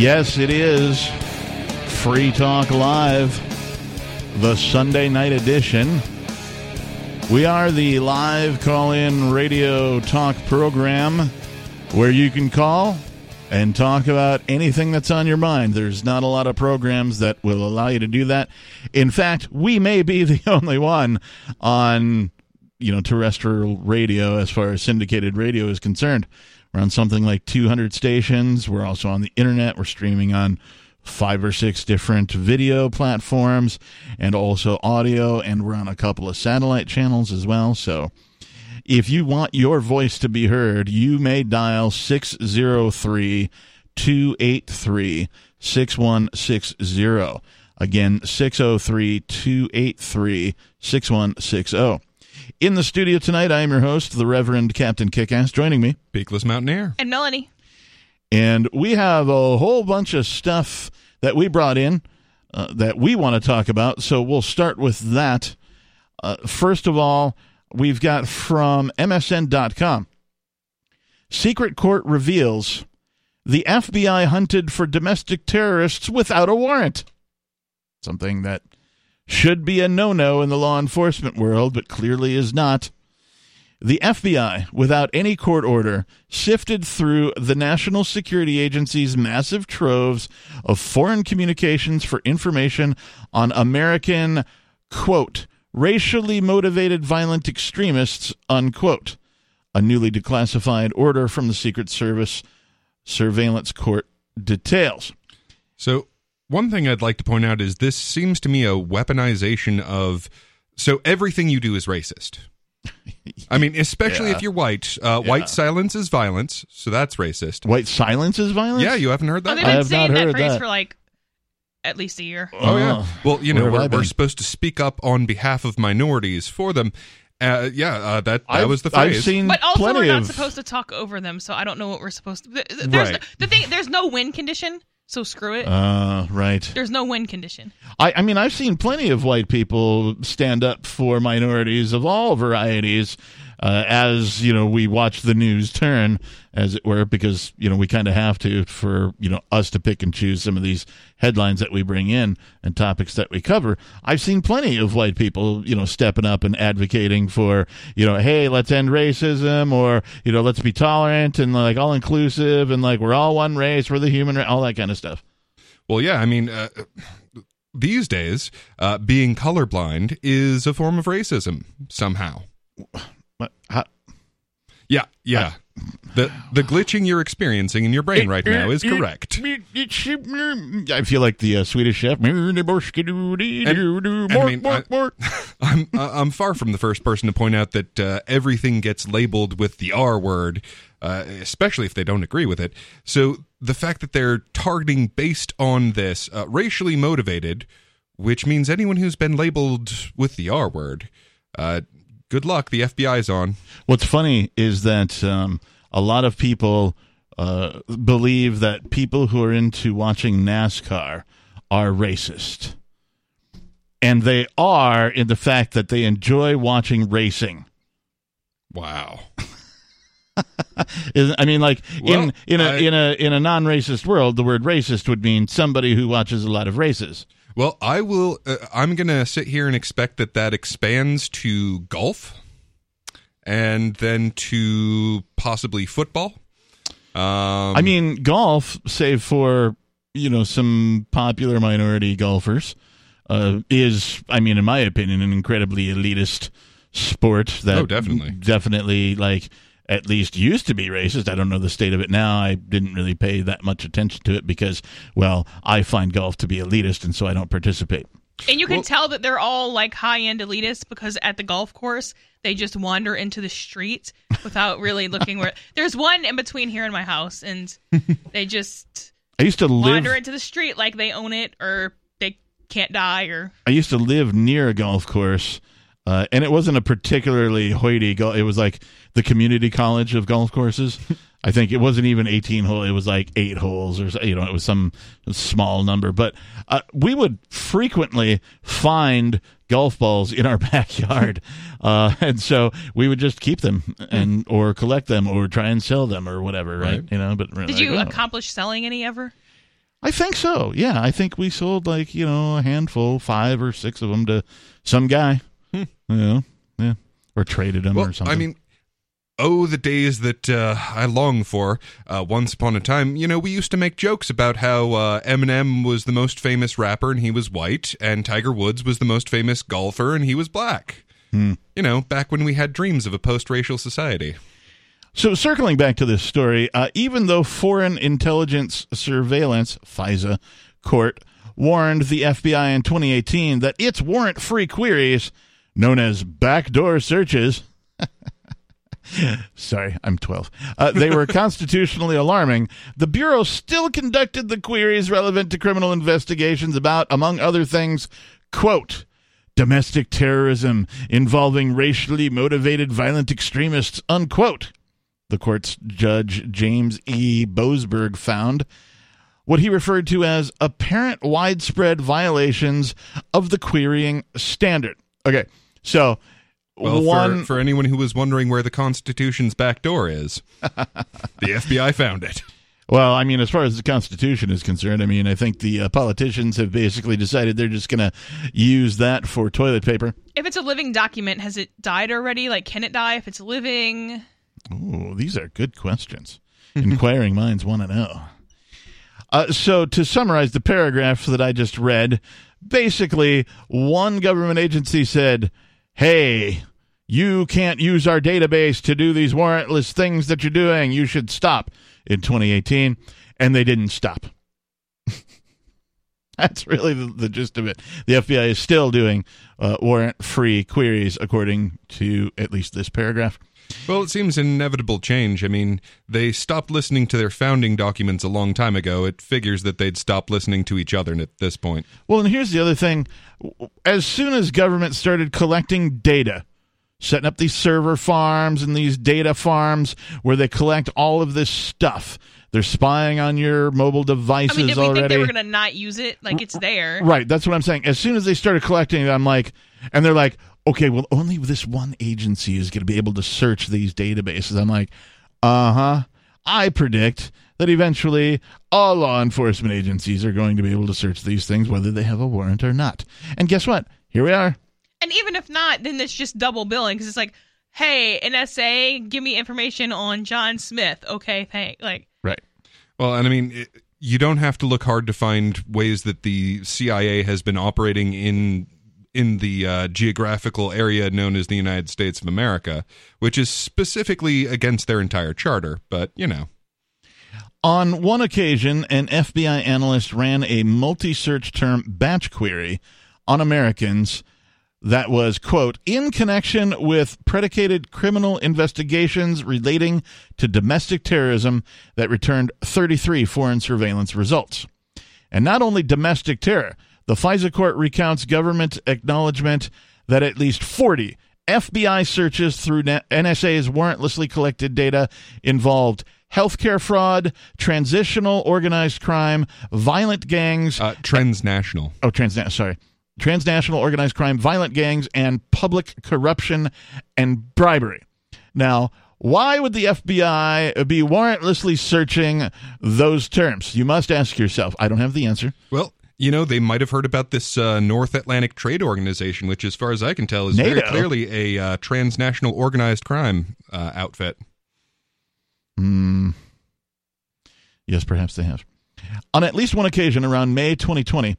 Yes, it is Free Talk Live, the Sunday night edition. We are the live call in radio talk program where you can call and talk about anything that's on your mind. There's not a lot of programs that will allow you to do that. In fact, we may be the only one on you know terrestrial radio as far as syndicated radio is concerned. We're on something like 200 stations. We're also on the internet. We're streaming on five or six different video platforms and also audio, and we're on a couple of satellite channels as well. So if you want your voice to be heard, you may dial 603 283 6160. Again, 603 283 6160. In the studio tonight, I am your host, the Reverend Captain Kickass. Joining me, Beakless Mountaineer. And Melanie. and we have a whole bunch of stuff that we brought in uh, that we want to talk about. So we'll start with that. Uh, first of all, we've got from MSN.com. Secret Court reveals the FBI hunted for domestic terrorists without a warrant. Something that should be a no no in the law enforcement world, but clearly is not. The FBI, without any court order, sifted through the National Security Agency's massive troves of foreign communications for information on American, quote, racially motivated violent extremists, unquote. A newly declassified order from the Secret Service surveillance court details. So, one thing I'd like to point out is this seems to me a weaponization of. So, everything you do is racist. I mean, especially Yeah. if you're white. Uh, Yeah. White silence is violence, so that's racist. White silence is violence? Yeah, you haven't heard Oh, that? they've I been have saying not that phrase that. for like at least a year. Oh yeah. Well, you know, Where have I we're, we're supposed to speak up on behalf of minorities for them. Uh, yeah, uh, that that I've- was the phrase. I've seen But also, we're not of supposed to talk over them, so I don't know what we're supposed to. th- th- There's Right. the thing. There's no win condition, so screw it. Uh, right. there's no win condition. I, I mean, I've seen plenty of white people stand up for minorities of all varieties uh, as, you know, we watch the news turn, as it were, because, you know, we kind of have to for, you know, us to pick and choose some of these headlines that we bring in and topics that we cover. I've seen plenty of white people, you know, stepping up and advocating for, you know, hey, let's end racism or, you know, let's be tolerant and like all inclusive and like we're all one race, we're the human race, all that kind of stuff. Well, yeah, I mean, uh, these days, uh, being colorblind is a form of racism somehow. How, Yeah, yeah. The the glitching you're experiencing in your brain right now is correct. I feel like the uh, Swedish chef. and I mean, I- I'm uh, I'm far from the first person to point out that uh, everything gets labeled with the R word, uh, especially if they don't agree with it. So the fact that they're targeting based on this uh, racially motivated, which means anyone who's been labeled with the R word, uh, good luck. The FBI's on. What's funny is that um, a lot of people uh, believe that people who are into watching NASCAR are racist. And they are in the fact that they enjoy watching racing. Wow. I mean, like Well, in in a I- in a in a non-racist world, the word racist would mean somebody who watches a lot of races. Well, I will. Uh, I'm going to sit here and expect that that expands to golf, and then to possibly football. Um, I mean, golf, save for you know some popular minority golfers, uh, is, I mean, in my opinion, an incredibly elitist sport that Oh, definitely. definitely like at least used to be racist. I don't know the state of it now. I didn't really pay that much attention to it because, well, I find golf to be elitist, and so I don't participate. And you can Well- tell that they're all like high end elitists because at the golf course they just wander into the street without really looking where. There's one in between here and my house, and they just I used to live. wander into the street like they own it or they can't die or. I used to live near a golf course, uh, and it wasn't a particularly hoity golf. It was like the community college of golf courses. I think it wasn't even 18 hole. It was like eight holes or, so- you know, it was some small number. But uh, we would frequently find golf balls in our backyard. uh, and so we would just keep them and, or collect them or try and sell them or whatever. Right. Right. You know, but Did you accomplish selling any ever? I think so. Yeah, I think we sold like you know a handful, five or six of them to some guy. You know, yeah, or traded them Hmm. Well, or something. I mean, oh, the days that uh, I long for. Uh, once upon a time, you know, we used to make jokes about how uh, Eminem was the most famous rapper and he was white, and Tiger Woods was the most famous golfer and he was black. Hmm. You know, back when we had dreams of a post-racial society. So, circling back to this story, uh, even though Foreign Intelligence Surveillance (FISA) court warned the FBI in 2018 that its warrant-free queries, known as backdoor searches, sorry, I'm 12, uh, they were constitutionally alarming. The bureau still conducted the queries relevant to criminal investigations about, among other things, quote domestic terrorism involving racially motivated violent extremists, unquote. The court's judge, James E. Boasberg, found what he referred to as apparent widespread violations of the querying standard. Okay, so Well, one. for, for anyone who was wondering where the Constitution's back door is, the FBI found it. Well, I mean, as far as the Constitution is concerned, I mean, I think the uh, politicians have basically decided they're just going to use that for toilet paper. If it's a living document, has it died already? Like, can it die if it's living? Oh, these are good questions. Inquiring minds want to know. Uh, so, to summarize the paragraph that I just read, basically, one government agency said, Hey, you can't use our database to do these warrantless things that you're doing. You should stop in 2018. And they didn't stop. That's really the, the gist of it. The FBI is still doing uh, warrant free queries, according to at least this paragraph. Well, it seems an inevitable change. I mean, they stopped listening to their founding documents a long time ago. It figures that they'd stop listening to each other at this point. Well, and here's the other thing. As soon as government started collecting data, setting up these server farms and these data farms where they collect all of this stuff, they're spying on your mobile I devices mean, did we already. think they were going to not use it? Like, it's there. Right, that's what I'm saying. As soon as they started collecting it, I'm like, and they're like, okay, well, only this one agency is going to be able to search these databases. I'm like, uh huh. I predict that eventually all law enforcement agencies are going to be able to search these things, whether they have a warrant or not. And guess what? Here we are. And even if not, then it's just double billing because it's like, hey, NSA, give me information on John Smith. Okay, thank. Like, Right. Well, and I mean, it, you don't have to look hard to find ways that the CIA has been operating in in the uh, geographical area known as the United States of America, which is specifically against their entire charter. But you know, On one occasion, an FBI analyst ran a multi search term batch query on Americans that was, quote, in connection with predicated criminal investigations relating to domestic terrorism that returned 33 foreign surveillance results. And not only domestic terror, the FISA court recounts government acknowledgement that at least 40 FBI searches through NSA's warrantlessly collected data involved healthcare fraud, transitional organized crime, violent gangs, uh, transnational. oh, transnational, sorry, transnational organized crime, violent gangs, and public corruption and bribery. Now, why would the FBI be warrantlessly searching those terms? You must ask yourself. I don't have the answer. Well, you know, they might have heard about this uh, North Atlantic Trade Organization, which, as far as I can tell, is very clearly a uh, transnational organized crime uh, outfit. Hmm. Yes, perhaps they have. On at least one occasion around May 2020,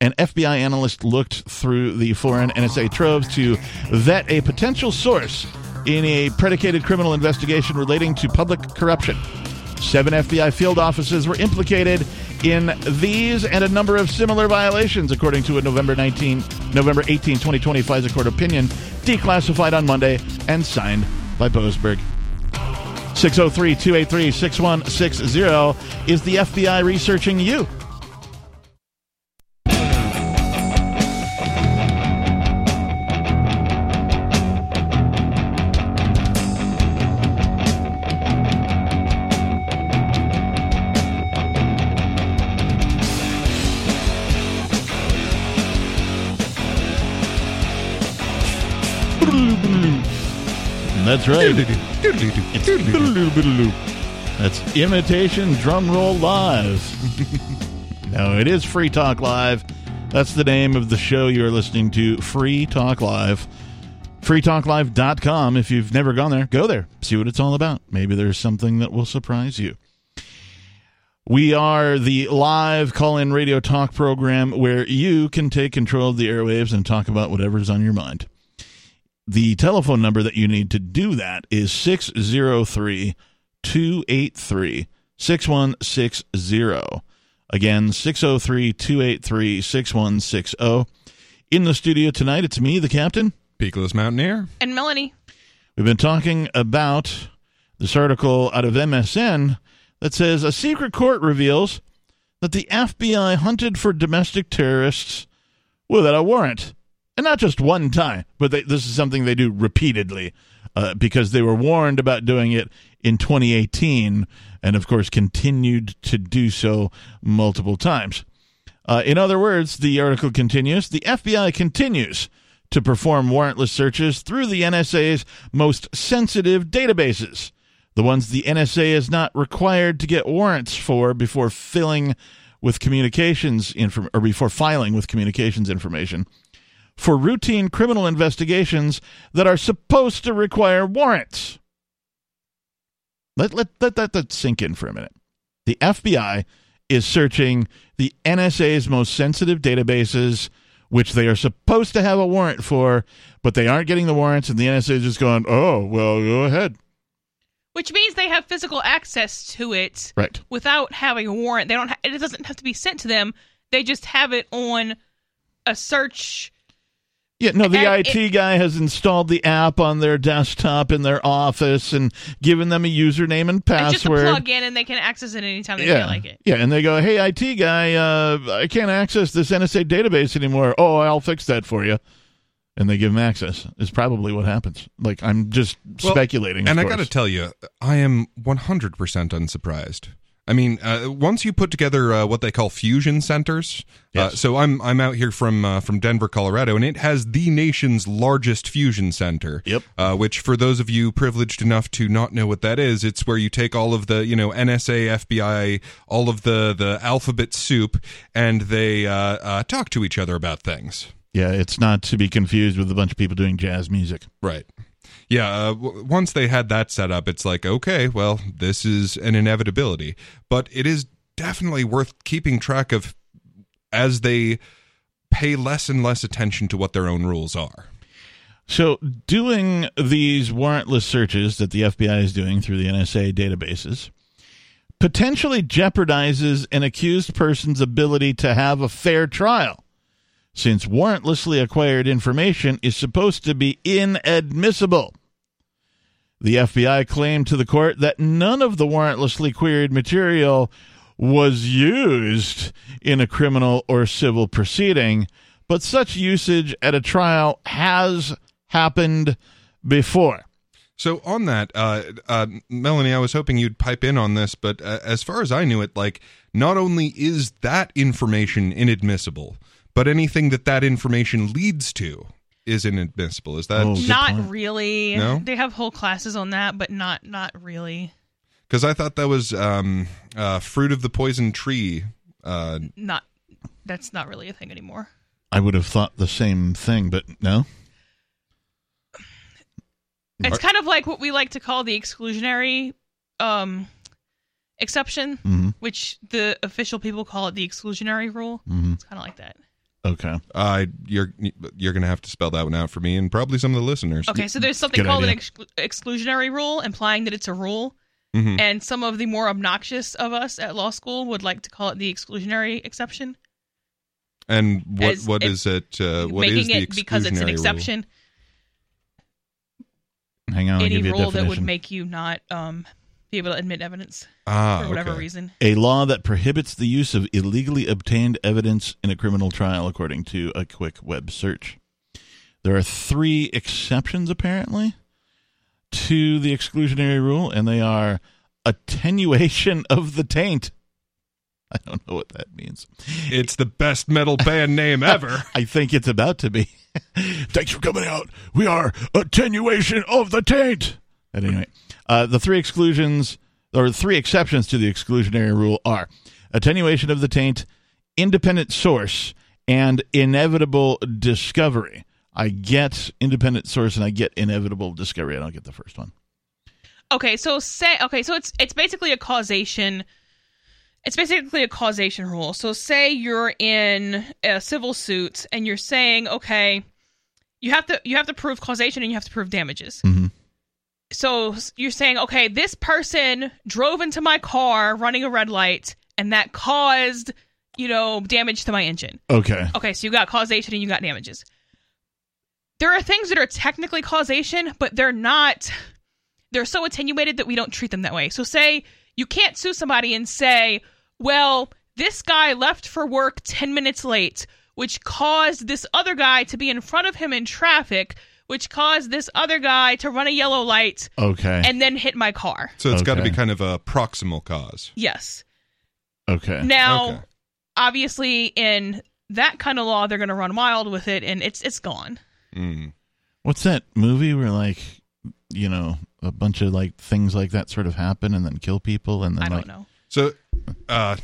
an FBI analyst looked through the foreign NSA troves to vet a potential source in a predicated criminal investigation relating to public corruption. Seven FBI field offices were implicated in these and a number of similar violations, according to a November 19, November 18, 2020 FISA court opinion, declassified on Monday and signed by Boasberg. 603 283 6160 is the FBI researching you. That's right. That's imitation drum roll live. No, it is Free Talk Live. That's the name of the show you're listening to, Free Talk Live. FreeTalkLive.com. If you've never gone there, go there. See what it's all about. Maybe there's something that will surprise you. We are the live call in radio talk program where you can take control of the airwaves and talk about whatever's on your mind. The telephone number that you need to do that is 603 283 6160. Again, 603 283 6160. In the studio tonight, it's me, the captain. Peakless Mountaineer. And Melanie. We've been talking about this article out of MSN that says a secret court reveals that the FBI hunted for domestic terrorists without a warrant. And not just one time, but they, this is something they do repeatedly uh, because they were warned about doing it in 2018 and, of course, continued to do so multiple times. Uh, in other words, the article continues the FBI continues to perform warrantless searches through the NSA's most sensitive databases, the ones the NSA is not required to get warrants for before filling with communications inform- or before filing with communications information for routine criminal investigations that are supposed to require warrants. Let, let, let, let that sink in for a minute. The FBI is searching the NSA's most sensitive databases, which they are supposed to have a warrant for, but they aren't getting the warrants, and the NSA is just going, oh, well, go ahead. Which means they have physical access to it Right. without having a warrant. They don't. Ha- it doesn't have to be sent to them. They just have it on a search. Yeah, no, the And IT guy has installed the app on their desktop in their office and given them a username and It's just a password. plug in, and they can access it anytime they yeah. feel like it. Yeah, and they go, "Hey, IT guy, uh, I can't access this NSA database anymore. Oh, I'll fix that for you." And they give them access. Is probably what happens. Like I'm just Well, speculating. of And I got to tell you, I am 100% unsurprised. I mean, uh, once you put together uh, what they call fusion centers, uh, so I'm I'm out here from uh, from Denver, Colorado, and it has the nation's largest fusion center. Yep. Uh, which, for those of you privileged enough to not know what that is, it's where you take all of the you know NSA, FBI, all of the the alphabet soup, and they uh, uh, talk to each other about things. Yeah, it's not to be confused with a bunch of people doing jazz music. Right. Yeah. Uh, w- once they had that set up, it's like, okay, well, this is an inevitability. But it is definitely worth keeping track of as they pay less and less attention to what their own rules are. So, doing these warrantless searches that the FBI is doing through the NSA databases potentially jeopardizes an accused person's ability to have a fair trial, since warrantlessly acquired information is supposed to be inadmissible. The FBI claimed to the court that none of the warrantlessly queried material was used in a criminal or civil proceeding, but such usage at a trial has happened before. So on that, uh, uh, Melanie, I was hoping you'd pipe in on this, but uh, as far as I knew it, like not only is that information inadmissible, but anything that that information leads to is inadmissible. Is that Oh. Good Not point. really. No? They have whole classes on that, but not not really. because I thought that was um, uh, fruit of the poison tree. Uh, Not. That's not really a thing anymore. I would have thought the same thing, but no. It's kind of like what we like to call the exclusionary um, exception, hmm which the official people call it the exclusionary rule. hmm It's kind of like that. Okay. I you're you're gonna have to spell that one out for me and probably some of the listeners. Okay, so there's something Good called an idea. exclu- exclusionary rule, implying that it's a rule. Mhm. And some of the more obnoxious of us at law school would like to call it the exclusionary exception, And what As what if- is it? Uh, what is making the it because it's an exclusionary rule? exception. Hang on. I'll any give you a rule that would make you not um, be able to admit evidence Ah, for whatever okay. reason. a law that prohibits the use of illegally obtained evidence in a criminal trial, according to a quick web search. There are three exceptions, apparently, to the exclusionary rule, and they are attenuation of the taint. I don't know what that means. It's the best metal band name ever. I think it's about to be. Thanks for coming out. We are attenuation of the taint. At any rate, uh, the three exclusions or three exceptions to the exclusionary rule are attenuation of the taint, independent source and inevitable discovery. I get independent source and I get inevitable discovery. I don't get the first one. Okay, so say okay, so it's it's basically a causation. It's basically a causation rule. So say you're in a civil suit and you're saying, okay, you have to you have to prove causation and you have to prove damages. Mhm. So you're saying, okay, this person drove into my car running a red light and that caused, you know, damage to my engine. Okay. Okay, so you got causation and you got damages. There are things that are technically causation, but they're not they're so attenuated that we don't treat them that way. So say you can't sue somebody and say, "Well, this guy left for work 10 minutes late, which caused this other guy to be in front of him in traffic, which caused this other guy to run a yellow light Okay. and then hit my car." So it's got to be Okay. kind of a proximal cause. Yes. okay. Now, Okay. obviously in that kind of law they're going to run wild with it and it's it's gone. Mm. What's that movie where like you know a bunch of like things like that sort of happen and then kill people and then I like don't know. So, uh,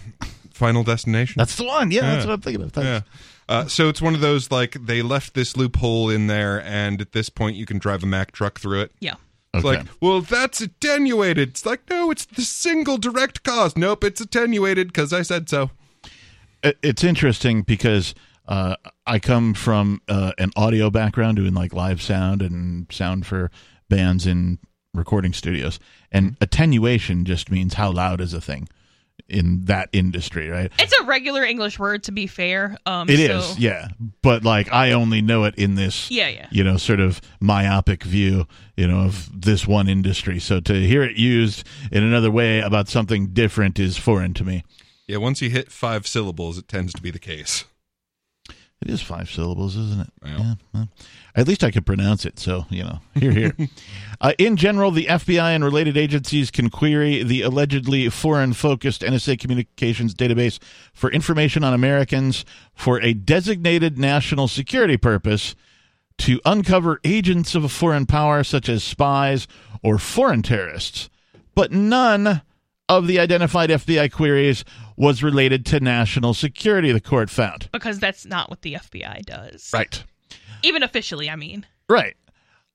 Final Destination. that's the one. Yeah, that's Yeah. what I'm thinking of. yeah. Thanks. Uh, so it's one of those like they left this loophole in there, and at this point you can drive a Mack truck through it. Yeah. It's Okay. like, well, that's attenuated. It's like, no, it's the single direct cause. Nope, it's attenuated because I said so. It's interesting because uh, I come from uh, an audio background doing like live sound and sound for bands in recording studios, and attenuation just means how loud is a thing in that industry, right? It's a regular English word to be fair. Um It so, is, yeah. But like I only know it in this Yeah, yeah. you know, sort of myopic view, you know, of this one industry. So to hear it used in another way about something different is foreign to me. Yeah, once you hit five syllables, it tends to be the case. It is five syllables, isn't it? Well. Yeah. well, at least I could pronounce it. So, you know, here, here. uh, in general, the FBI and related agencies can query the allegedly foreign focused NSA communications database for information on Americans for a designated national security purpose to uncover agents of a foreign power, such as spies or foreign terrorists. But none of the identified FBI queries was related to national security, the court found. Because that's not what the FBI does. Right. Even officially, I mean. Right.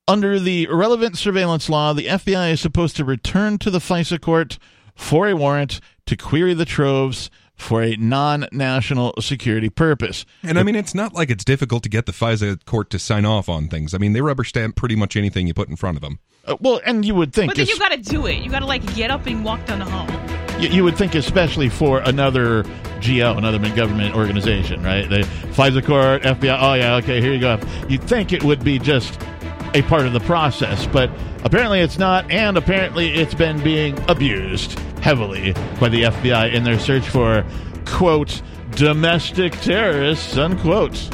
Under the relevant surveillance law, the FBI is supposed to return to the FISA court for a warrant to query the troves for a non national security purpose. And I mean, it's not like it's difficult to get the FISA court to sign off on things. I mean, they rubber stamp pretty much anything you put in front of them. Uh, well, and you would think, But then you got to do it. You got to like get up and walk down the hall. you, you would think, especially for another GO, another government organization, right? The FISA court, FBI. Oh yeah, okay, here you go. You'd think it would be just a part of the process, but apparently it's not, and apparently it's been being abused heavily by the FBI in their search for quote domestic terrorists unquote.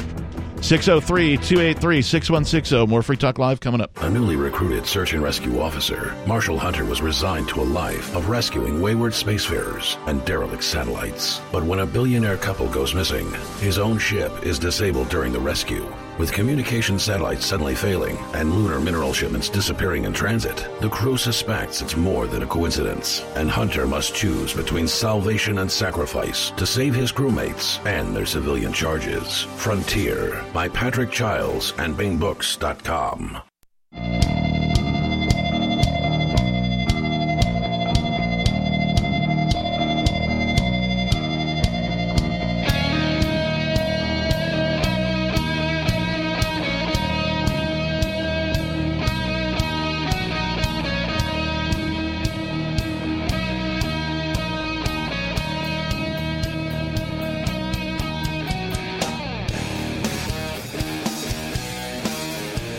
603 283 6160. More Free Talk Live coming up. A newly recruited search and rescue officer, Marshall Hunter was resigned to a life of rescuing wayward spacefarers and derelict satellites. But when a billionaire couple goes missing, his own ship is disabled during the rescue. With communication satellites suddenly failing and lunar mineral shipments disappearing in transit, the crew suspects it's more than a coincidence, and Hunter must choose between salvation and sacrifice to save his crewmates and their civilian charges. Frontier by Patrick Childs and BingBooks.com.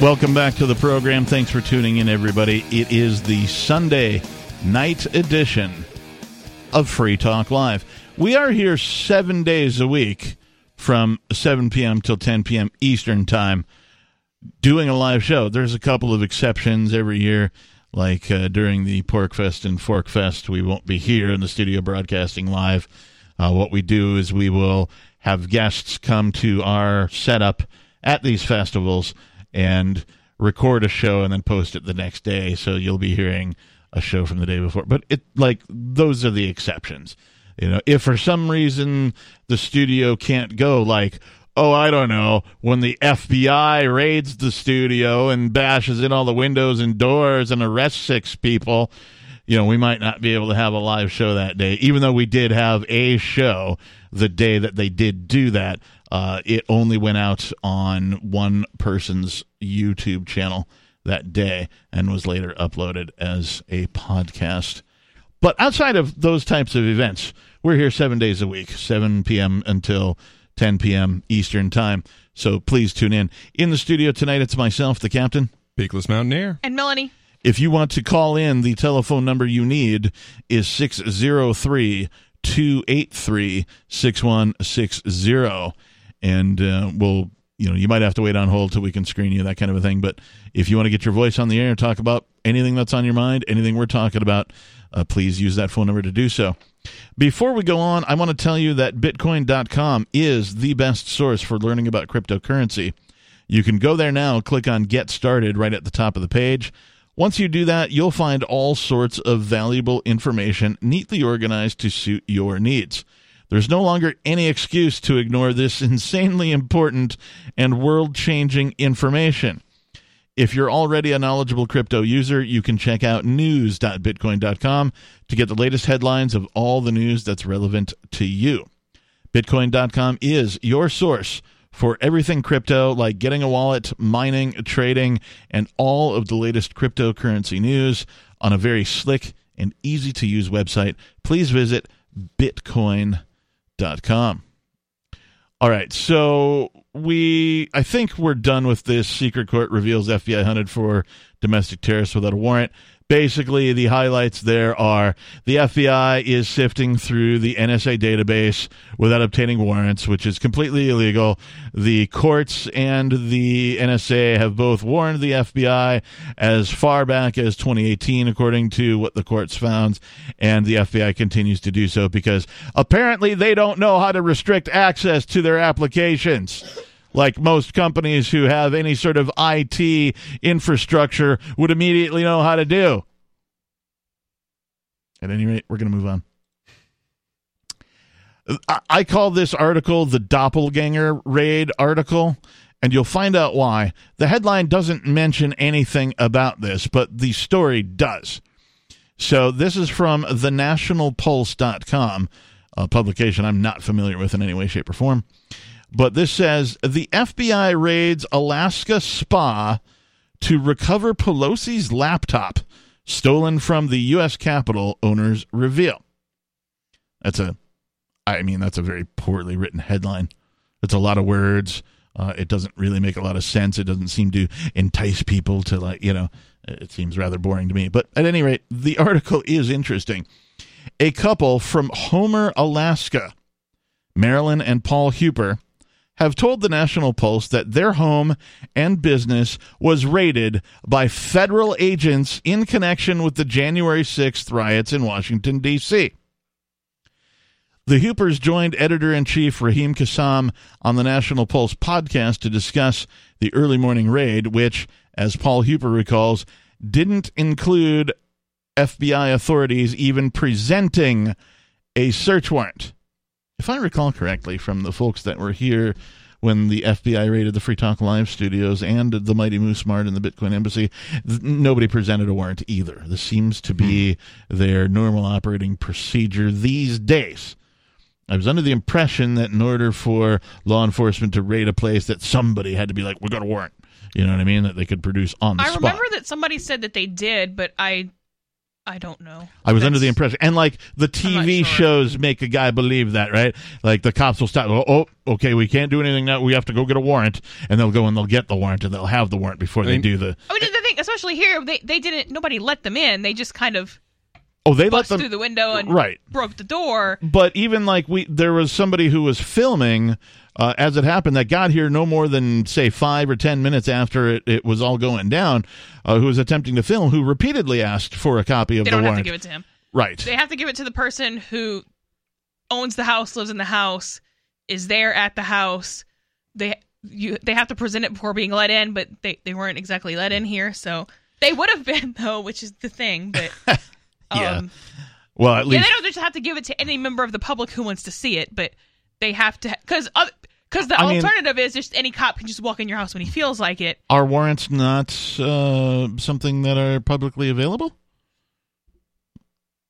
Welcome back to the program. Thanks for tuning in, everybody. It is the Sunday night edition of Free Talk Live. We are here seven days a week from 7 p.m. till 10 p.m. Eastern Time doing a live show. There's a couple of exceptions every year, like uh, during the PorcFest and Fork Fest. We won't be here in the studio broadcasting live. Uh, what we do is we will have guests come to our setup at these festivals and record a show and then post it the next day. So you'll be hearing a show from the day before. But it like those are the exceptions. You know, if for some reason the studio can't go, like, oh, I don't know, when the FBI raids the studio and bashes in all the windows and doors and arrests six people, you know, we might not be able to have a live show that day, even though we did have a show the day that they did do that. Uh, it only went out on one person's YouTube channel that day and was later uploaded as a podcast. But outside of those types of events, we're here seven days a week, 7 p.m. until 10 p.m. Eastern Time. So please tune in. In the studio tonight, it's myself, the captain. Peakless Mountaineer. And Melanie. If you want to call in, the telephone number you need is 603 283 6160. And uh, we'll, you know, you might have to wait on hold till we can screen you, that kind of a thing. But if you want to get your voice on the air and talk about anything that's on your mind, anything we're talking about, uh, please use that phone number to do so. Before we go on, I want to tell you that Bitcoin.com is the best source for learning about cryptocurrency. You can go there now, click on Get Started right at the top of the page. Once you do that, you'll find all sorts of valuable information neatly organized to suit your needs. There's no longer any excuse to ignore this insanely important and world changing information. If you're already a knowledgeable crypto user, you can check out news.bitcoin.com to get the latest headlines of all the news that's relevant to you. Bitcoin.com is your source for everything crypto, like getting a wallet, mining, trading, and all of the latest cryptocurrency news on a very slick and easy to use website. Please visit bitcoin.com. All right, so we I think we're done with this. Secret court reveals FBI hunted for domestic terrorists without a warrant. Basically, the highlights there are the FBI is sifting through the NSA database without obtaining warrants, which is completely illegal. The courts and the NSA have both warned the FBI as far back as 2018, according to what the courts found, and the FBI continues to do so because apparently they don't know how to restrict access to their applications like most companies who have any sort of IT infrastructure would immediately know how to do. At any rate, we're going to move on. I call this article the Doppelganger Raid article, and you'll find out why. The headline doesn't mention anything about this, but the story does. So, this is from thenationalpulse.com, a publication I'm not familiar with in any way, shape, or form. But this says the FBI raids Alaska spa to recover Pelosi's laptop stolen from the U.S. Capitol, owners reveal. That's a, I mean, that's a very poorly written headline. It's a lot of words. Uh, it doesn't really make a lot of sense. It doesn't seem to entice people to, like, you know, it seems rather boring to me. But at any rate, the article is interesting. A couple from Homer, Alaska, Marilyn and Paul Hueper, have told the National Pulse that their home and business was raided by federal agents in connection with the January 6th riots in Washington, D.C. The Huepers joined editor in chief Raheem Kassam on the National Pulse podcast to discuss the early morning raid, which, as Paul Hueper recalls, didn't include FBI authorities even presenting a search warrant if I recall correctly from the folks that were here when the FBI raided the Free Talk Live studios and the Mighty Moose Mart and the Bitcoin Embassy, th- nobody presented a warrant either. This seems to be hmm. their normal operating procedure these days. I was under the impression that in order for law enforcement to raid a place, that somebody had to be like, "We got a warrant." You know what I mean? That they could produce on the I spot. remember that somebody said that they did, but I I don't know. I was That's, under the impression, and like the TV sure. shows make a guy believe that, right? Like the cops will stop. Oh, oh, okay, we can't do anything now. We have to go get a warrant, and they'll go and they'll get the warrant, and they'll have the warrant before I mean, they do the. I mean, the thing, especially here, they they didn't. Nobody let them in. They just kind of. Oh, they let them through the window and right. broke the door. But even like we, there was somebody who was filming uh, as it happened that got here no more than say five or ten minutes after it, it was all going down uh, who was attempting to film who repeatedly asked for a copy of they the don't have to give it to him. Right. They have to give it to the person who owns the house lives in the house is there at the house. They you they have to present it before being let in but they, they weren't exactly let in here so they would have been though which is the thing but yeah. um, Well, at Yeah, least they don't just have to give it to any member of the public who wants to see it, but they have to because because the I mean- alternative is just any cop can just walk in your house when he feels like it. are warrants not uh, something that are publicly available?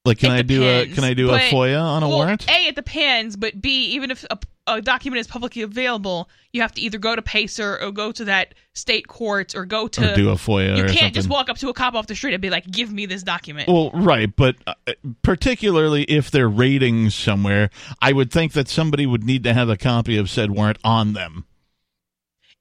Like, can It I do a can I do a FOIA on a well, warrant? A, it depends, but B, even if a, a document is publicly available, you have to either go to Pacer or go to that state court or go to. or do a FOIA? you or can't something? just walk up to a cop off the street and be like, "Give me this document." Well, right, but uh, particularly if they're raiding somewhere, I would think that somebody would need to have a copy of said warrant on them.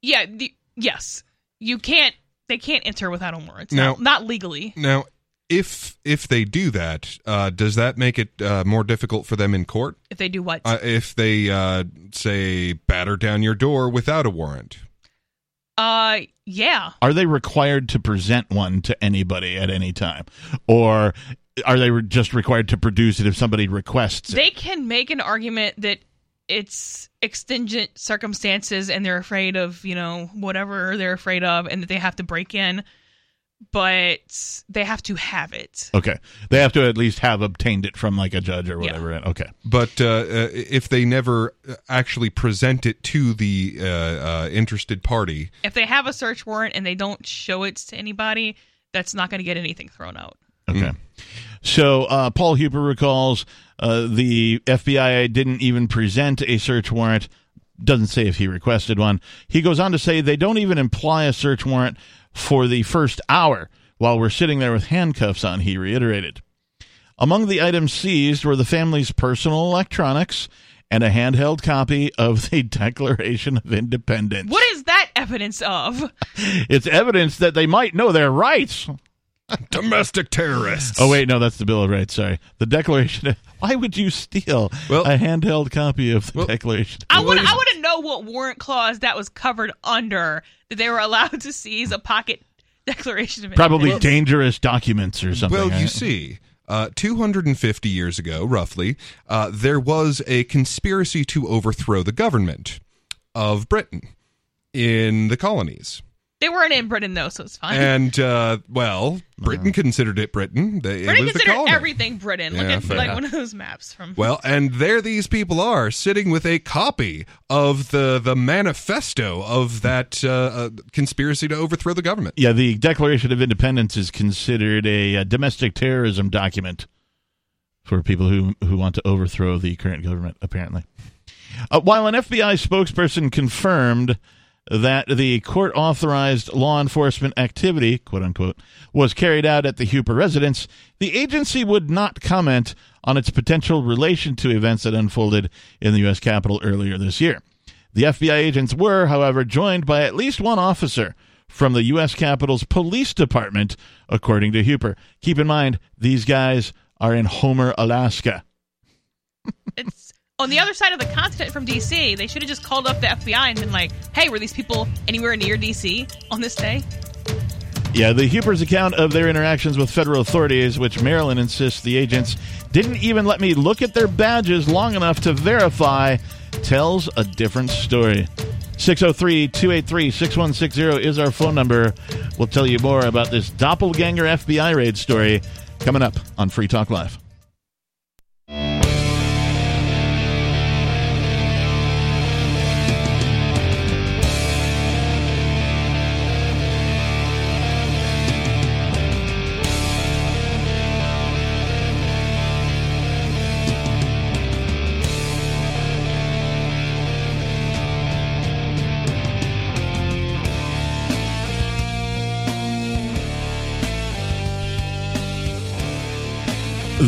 yeah, the, yes, you can't. They can't enter without a warrant. No. not, not legally. Now, if if they do that, uh, does that make it uh, more difficult for them in court? If they do what? Uh, if they uh, say batter down your door without a warrant? uh, yeah. Are they required to present one to anybody at any time, or are they re- just required to produce it if somebody requests it? They can make an argument that it's extingent circumstances and they're afraid of, you know, whatever they're afraid of and that they have to break in, but they have to have it. Okay, they have to at least have obtained it from like a judge or Yeah. whatever. Okay, But uh, uh, if they never actually present it to the uh, uh, interested party, If they have a search warrant and they don't show it to anybody, that's not going to get anything thrown out. Okay. So uh, Paul Huber recalls uh, the FBI didn't even present a search warrant. Doesn't say if he requested one. He goes on to say they don't even imply a search warrant for the first hour while we're sitting there with handcuffs on, he reiterated. Among the items seized were the family's personal electronics and a handheld copy of the Declaration of Independence. What is that evidence of? It's evidence that they might know their rights. domestic terrorists. Oh wait, no, that's the Bill of Rights. Sorry, the Declaration. Why would you steal Well- a handheld copy of the Well- Declaration? I Well, want ladies- I want to know what warrant clause that was covered under that they were allowed to seize a pocket declaration of Probably Independence. dangerous documents or something. Well, you right? see, uh, 250 years ago, roughly, uh, there was a conspiracy to overthrow the government of Britain in the colonies. They weren't in Britain though, so it's fine. And, uh, well, Britain considered it Britain. They, it Britain was the considered colony. everything Britain. Look Yeah, at fair. like one of those maps from. Well, and there these people are sitting with a copy of the the manifesto of that uh, uh, conspiracy to overthrow the government. Yeah, the Declaration of Independence is considered a, uh domestic terrorism document for people who who want to overthrow the current government. Apparently, uh, while an FBI spokesperson confirmed that the court authorized law enforcement activity, quote unquote, was carried out at the Hueper residence, the agency would not comment on its potential relation to events that unfolded in the U.S. Capitol earlier this year. The FBI agents were, however, joined by at least one officer from the U.S. Capitol's police department, according to Hueper. Keep in mind, these guys are in Homer, Alaska. It's on the other side of the continent from DC. They should have just called up the FBI and been like, "Hey, were these people anywhere near DC on this day?" Yeah, the Hueper's account of their interactions with federal authorities, which Marilyn insists the agents didn't even let me look at their badges long enough to verify, tells a different story. 603 283 6160 is our phone number. We'll tell you more about this doppelganger FBI raid story coming up on Free Talk Live.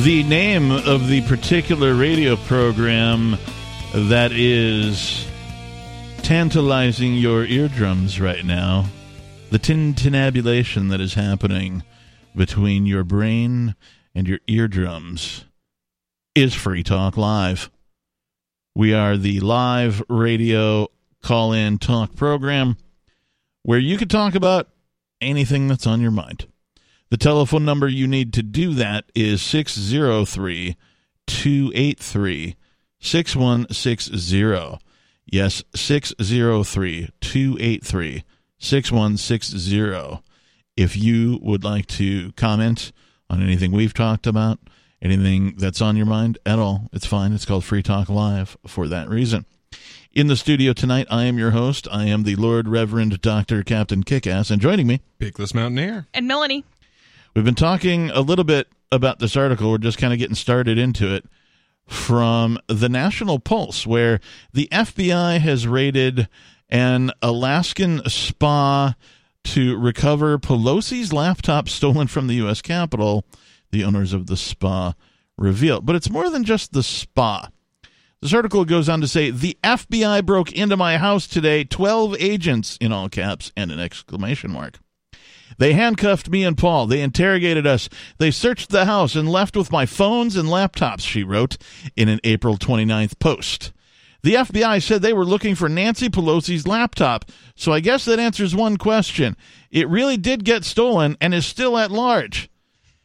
The name of the particular radio program that is tantalizing your eardrums right now, the tintinabulation that is happening between your brain and your eardrums, is Free Talk Live. We are the live radio call in talk program where you can talk about anything that's on your mind. The telephone number you need to do that is 603 283 6160. Yes, 603 283 6160. If you would like to comment on anything we've talked about, anything that's on your mind at all, it's fine. It's called Free Talk Live for that reason. In the studio tonight, I am your host. I am the Lord Reverend Dr. Captain Kickass, and joining me, Pickless Mountaineer. And Melanie. We've been talking a little bit about this article. We're just kind of getting started into it from the National Pulse, where the FBI has raided an Alaskan spa to recover Pelosi's laptop stolen from the U.S. Capitol, the owners of the spa revealed. But it's more than just the spa. This article goes on to say the FBI broke into my house today, 12 agents in all caps and an exclamation mark. They handcuffed me and Paul. They interrogated us. They searched the house and left with my phones and laptops, she wrote in an April 29th post. The FBI said they were looking for Nancy Pelosi's laptop, so I guess that answers one question. It really did get stolen and is still at large.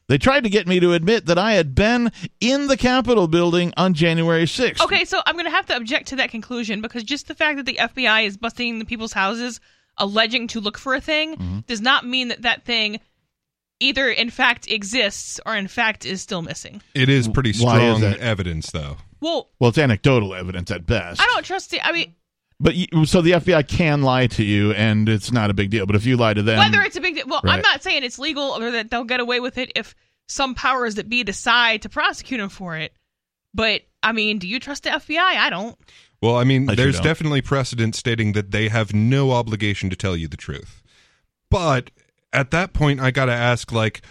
They tried to get me to admit that I had been in the Capitol building on January 6th. Okay, so I'm going to have to object to that conclusion because just the fact that the FBI is busting into people's houses alleging to look for a thing Mm-hmm. does not mean that that thing either in fact exists or in fact is still missing. It is pretty Why is strong evidence, though. Well, Well, it's anecdotal evidence at best. I don't trust it. I mean, But you, so the FBI can lie to you, and it's not a big deal. But if you lie to them, whether it's a big deal, well, I'm not saying it's legal or that they'll get away with it if some powers that be decide to prosecute them for it. But I mean, do you trust the FBI? I don't. Well, I mean, I there's don't. definitely precedent stating that they have no obligation to tell you the truth. But at that point, I got to ask, like,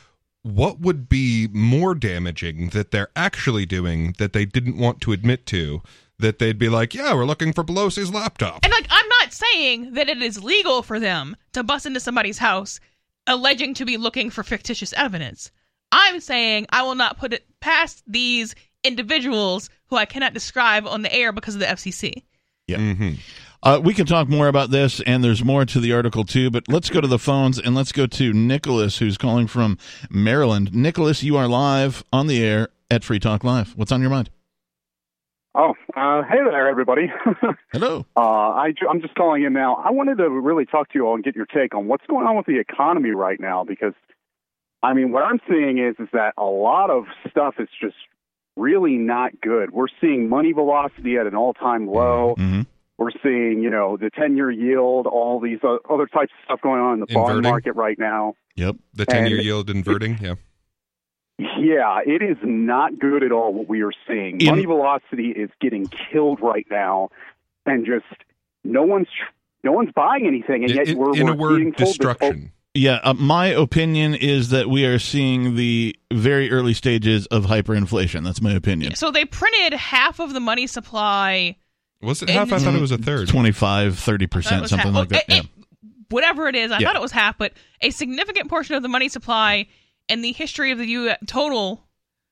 what would be more damaging that they're actually doing that they didn't want to admit to? That they'd be like, yeah, we're looking for Pelosi's laptop. And like, I'm not saying that it is legal for them to bust into somebody's house alleging to be looking for fictitious evidence. I'm saying I will not put it past these individuals who I cannot describe on the air because of the FCC. hmm uh, we can talk more about this, and there's more to the article too. But let's go to the phones, and let's go to Nicholas, who's calling from Maryland. Nicholas, you are live on the air at Free Talk Live. What's on your mind? Oh, uh, hey there, everybody. Hello. uh, I, I'm just calling in now. I wanted to really talk to you all and get your take on what's going on with the economy right now because, I mean, what I'm seeing is is that a lot of stuff is just really not good. We're seeing money velocity at an all-time low. hmm We're seeing, you know, the 10-year yield, all these other types of stuff going on in the bond market right now. Yep. The 10 year yield inverting, yeah. Yeah, it is not good at all what we are seeing. In- Money velocity is getting killed right now, and just no one's no one's buying anything, and yet In, we're, in we're a word, oh, destruction. Yeah, uh, my opinion is that we are seeing the very early stages of hyperinflation. That's my opinion. So they printed half of the money supply. Was it half? I thought it was a third. 25, 30%, I thought it was something half. like that. Yeah. it- it- whatever it is, I Yeah. thought it was half, but a significant portion of the money supply in the history of the U total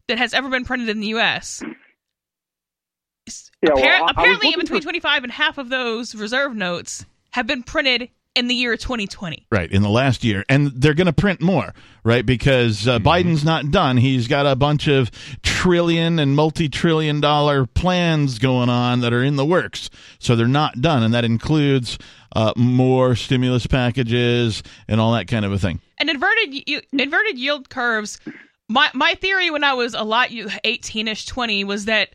that has ever been printed in the U.S. s- Yeah, well, appar- I- I apparently, in between for- 25 and half of those reserve notes have been printed in the year 2020. Right, in the last year. And they're going to print more, right? Because uh, Biden's not done. He's got a bunch of trillion and multi trillion dollar plans going on that are in the works. So they're not done. And that includes uh, more stimulus packages and all that kind of a thing. And inverted inverted yield curves. My my theory when I was a lot 18ish 20 was that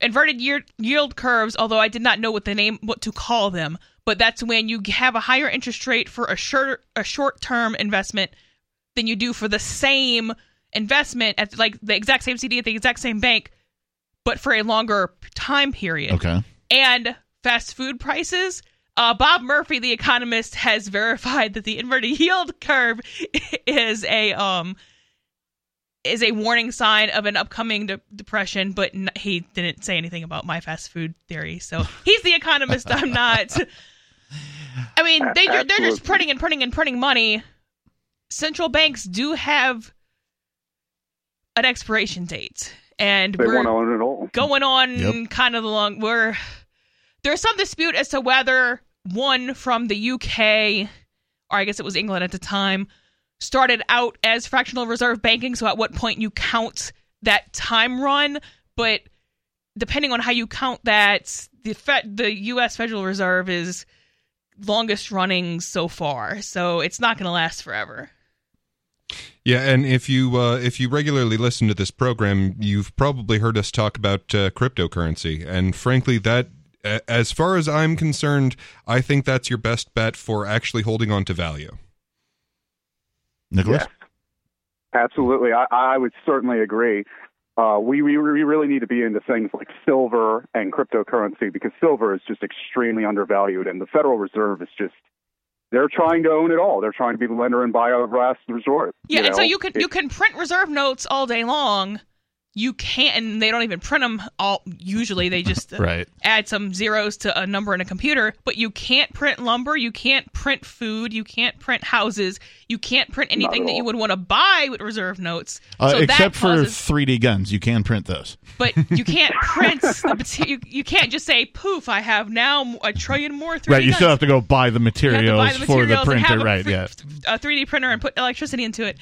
inverted year, yield curves, although I did not know what the name what to call them, but that's when you have a higher interest rate for a short a short term investment than you do for the same investment at like the exact same CD at the exact same bank, but for a longer time period Okay. and fast food prices. Uh, Bob Murphy, the economist, has verified that the inverted yield curve is a um is a warning sign of an upcoming de- depression, but n- he didn't say anything about my fast food theory. So he's the economist. I'm not. I mean, they they're just printing and printing and printing money. Central banks do have an expiration date, and they we're want to it all. going on Yep. kind of the long where there's some dispute as to whether one from the UK or I guess it was England at the time started out as fractional reserve banking so at what point you count that time run but depending on how you count that the Fed, the US Federal Reserve is longest running so far so it's not going to last forever Yeah, and if you uh, if you regularly listen to this program, you've probably heard us talk about uh, cryptocurrency, and frankly, that as far as I'm concerned, I think that's your best bet for actually holding on to value. Nicholas? Yes. Absolutely. I, I would certainly agree. Uh, we, we we really need to be into things like silver and cryptocurrency because silver is just extremely undervalued, and the Federal Reserve is just they're trying to own it all. They're trying to be the lender and buyer of last resort. Yeah, you and so you can It- you can print reserve notes all day long. You can't, and they don't even print them all. Usually, they just uh, Right. add some zeros to a number in a computer. But you can't print lumber. You can't print food. You can't print houses. You can't print anything that you would want to buy with reserve notes. Uh, so that except for 3D guns, you can print those. but you can't print. the, mate- you, you can't just say, "Poof! I have now a trillion more." 3D right, you guns." still have to go buy the You have to materials, buy the for the materials and have printer, a right? fr- Yeah. a 3D printer and put electricity into it.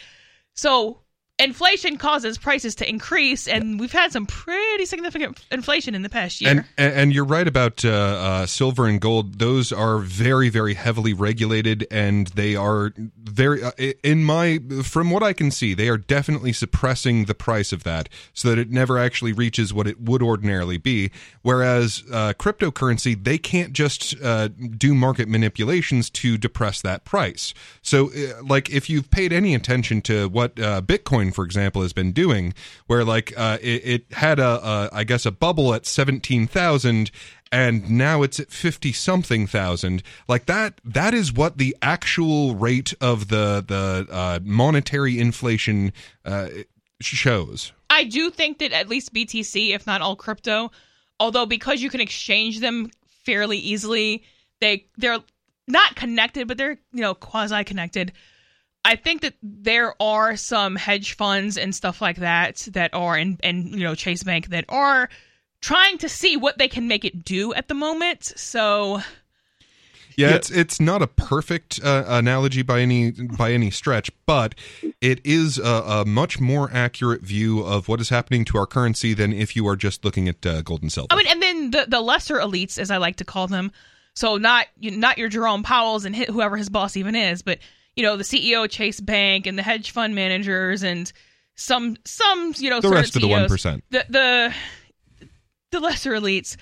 So inflation causes prices to increase, and we've had some pretty significant inflation in the past year. And and you're right about uh, uh, silver and gold. Those are very very heavily regulated, and they are very uh, in my from what I can see, they are definitely suppressing the price of that so that it never actually reaches what it would ordinarily be. Whereas uh, cryptocurrency, they can't just uh, do market manipulations to depress that price. So, uh, like if you've paid any attention to what uh, For example, has been doing, where like uh, it, it had a, a I guess a bubble at seventeen thousand and now it's at 50 something thousand like that that is what the actual rate of the the uh, monetary inflation uh, shows I do think that at least BTC, if not all crypto, although because you can exchange them fairly easily, they they're not connected, but they're you know quasi connected. I think that there are some hedge funds and stuff like that that are and and you know Chase Bank that are trying to see what they can make it do at the moment. So yeah, Yeah. it's it's not a perfect uh, analogy by any by any stretch but it is a, a much more accurate view of what is happening to our currency than if you are just looking at uh, gold and silver I mean, and then the the lesser elites, as I like to call them, so not not your Jerome Powell's and whoever his boss even is, but you know the CEO of Chase Bank and the hedge fund managers and some some you know the rest of the 1% the the the lesser elites.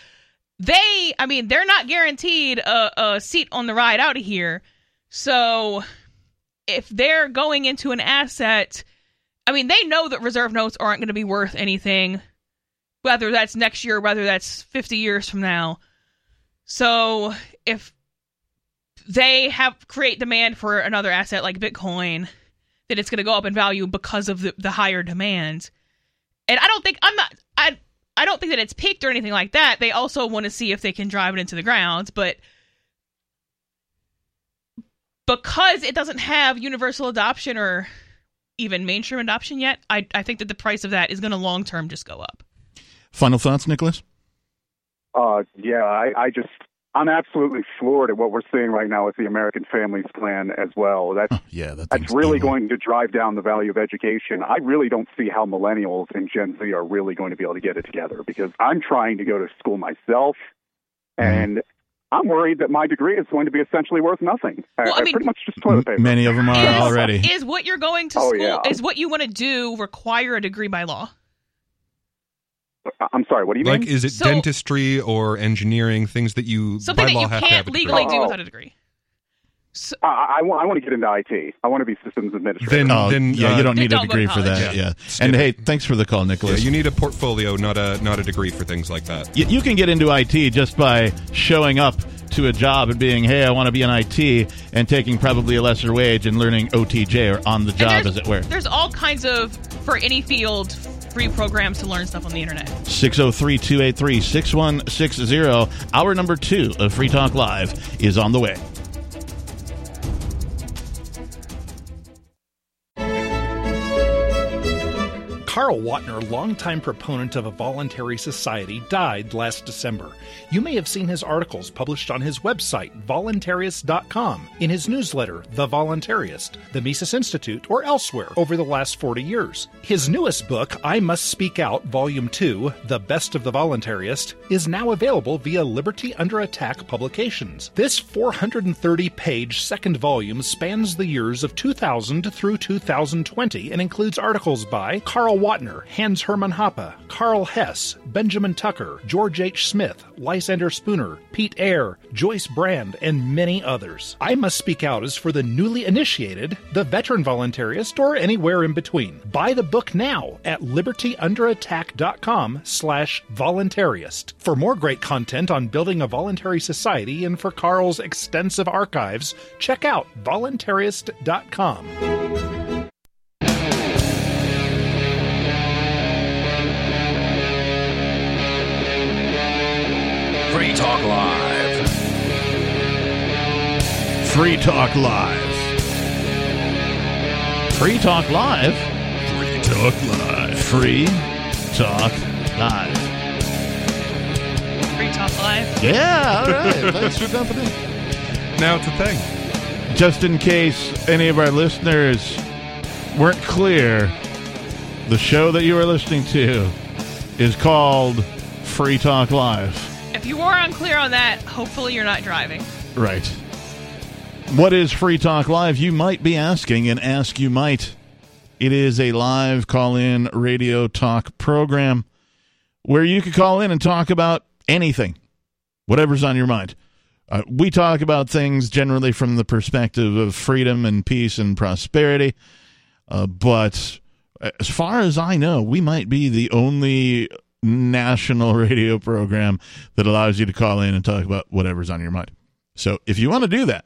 They, I mean, they're not guaranteed a, a seat on the ride out of here. So if they're going into an asset, I mean, they know that reserve notes aren't going to be worth anything whether that's next year, whether that's 50 years from now. So if they have create demand for another asset like Bitcoin, that it's going to go up in value because of the, the higher demand. And I don't think I'm not I I don't think that it's peaked or anything like that. They also want to see if they can drive it into the ground, but because it doesn't have universal adoption or even mainstream adoption yet, I I think that the price of that is going to long term just go up. Final thoughts, Nicholas? Uh, yeah, I, I just I'm absolutely floored at what we're seeing right now with the American Families Plan as well. That's Yeah, that that's really evil. going to drive down the value of education. I really don't see how millennials and Gen Z are really going to be able to get it together because I'm trying to go to school myself, Mm-hmm. and I'm worried that my degree is going to be essentially worth nothing. Well, I Uh, mean- pretty much just toilet paper. Many of them are is, already. is what you're going to Oh, school yeah. is what you want to do require a degree by law I'm sorry. What do you like mean? Like, is it So- dentistry or engineering things that you something by that law you have can't a legally do Oh. without a degree so, I, I, want, I want to get into IT. I want to be systems administrator. Then- Oh, yeah, uh, you don't need a don't go degree for that. college. Yeah. And hey, thanks for the call, yeah, Nicholas. you need a portfolio not a not a degree for things like that Y- you can get into IT just by showing up to a job and being, hey, I want to be in IT, and taking probably a lesser wage and learning OTJ or on the job, as it were. there's all kinds of for any field free programs to learn stuff on the internet 603 283 6160. Hour number two of Free Talk Live is on the way. Carl Watner, longtime proponent of a voluntary society, died last December. You may have seen his articles published on his website, voluntarist.com, in his newsletter, The Voluntarist, the Mises Institute, or elsewhere over the last 40 years. His newest book, I Must Speak Out, Volume 2, The Best of the Voluntarist, is now available via Liberty Under Attack Publications. This 430 page second volume spans the years of 2000 through 2020 and includes articles by Carl Watner, Hans Hermann Hoppe, Karl Hess, Benjamin Tucker, George H. Smith, Lysander Spooner, Pete Eyre, Joyce Brand, and many others. I Must Speak Out is for the newly initiated, the veteran voluntarist, or anywhere in between. Buy the book now at libertyunderattack.com slash voluntarist. For more great content on building a voluntary society and for Carl's extensive archives, check out voluntarist.com. Talk Live. Free Talk Live. Free Talk Live. Free Talk Live. Free Talk Live. Free Talk Live. Yeah, all right. Thanks for jumping in. Now it's a thing. Just in case any of our listeners weren't clear, the show that you are listening to is called Free Talk Live. If you are unclear on that, hopefully you're not driving. Right. What is Free Talk Live? You might be asking, and ask you might. It is a live call in radio talk program where you can call in and talk about anything, whatever's on your mind. Uh, we talk about things generally from the perspective of freedom and peace and prosperity. Uh, but as far as I know, we might be the only national radio program that allows you to call in and talk about whatever's on your mind. So if you want to do that,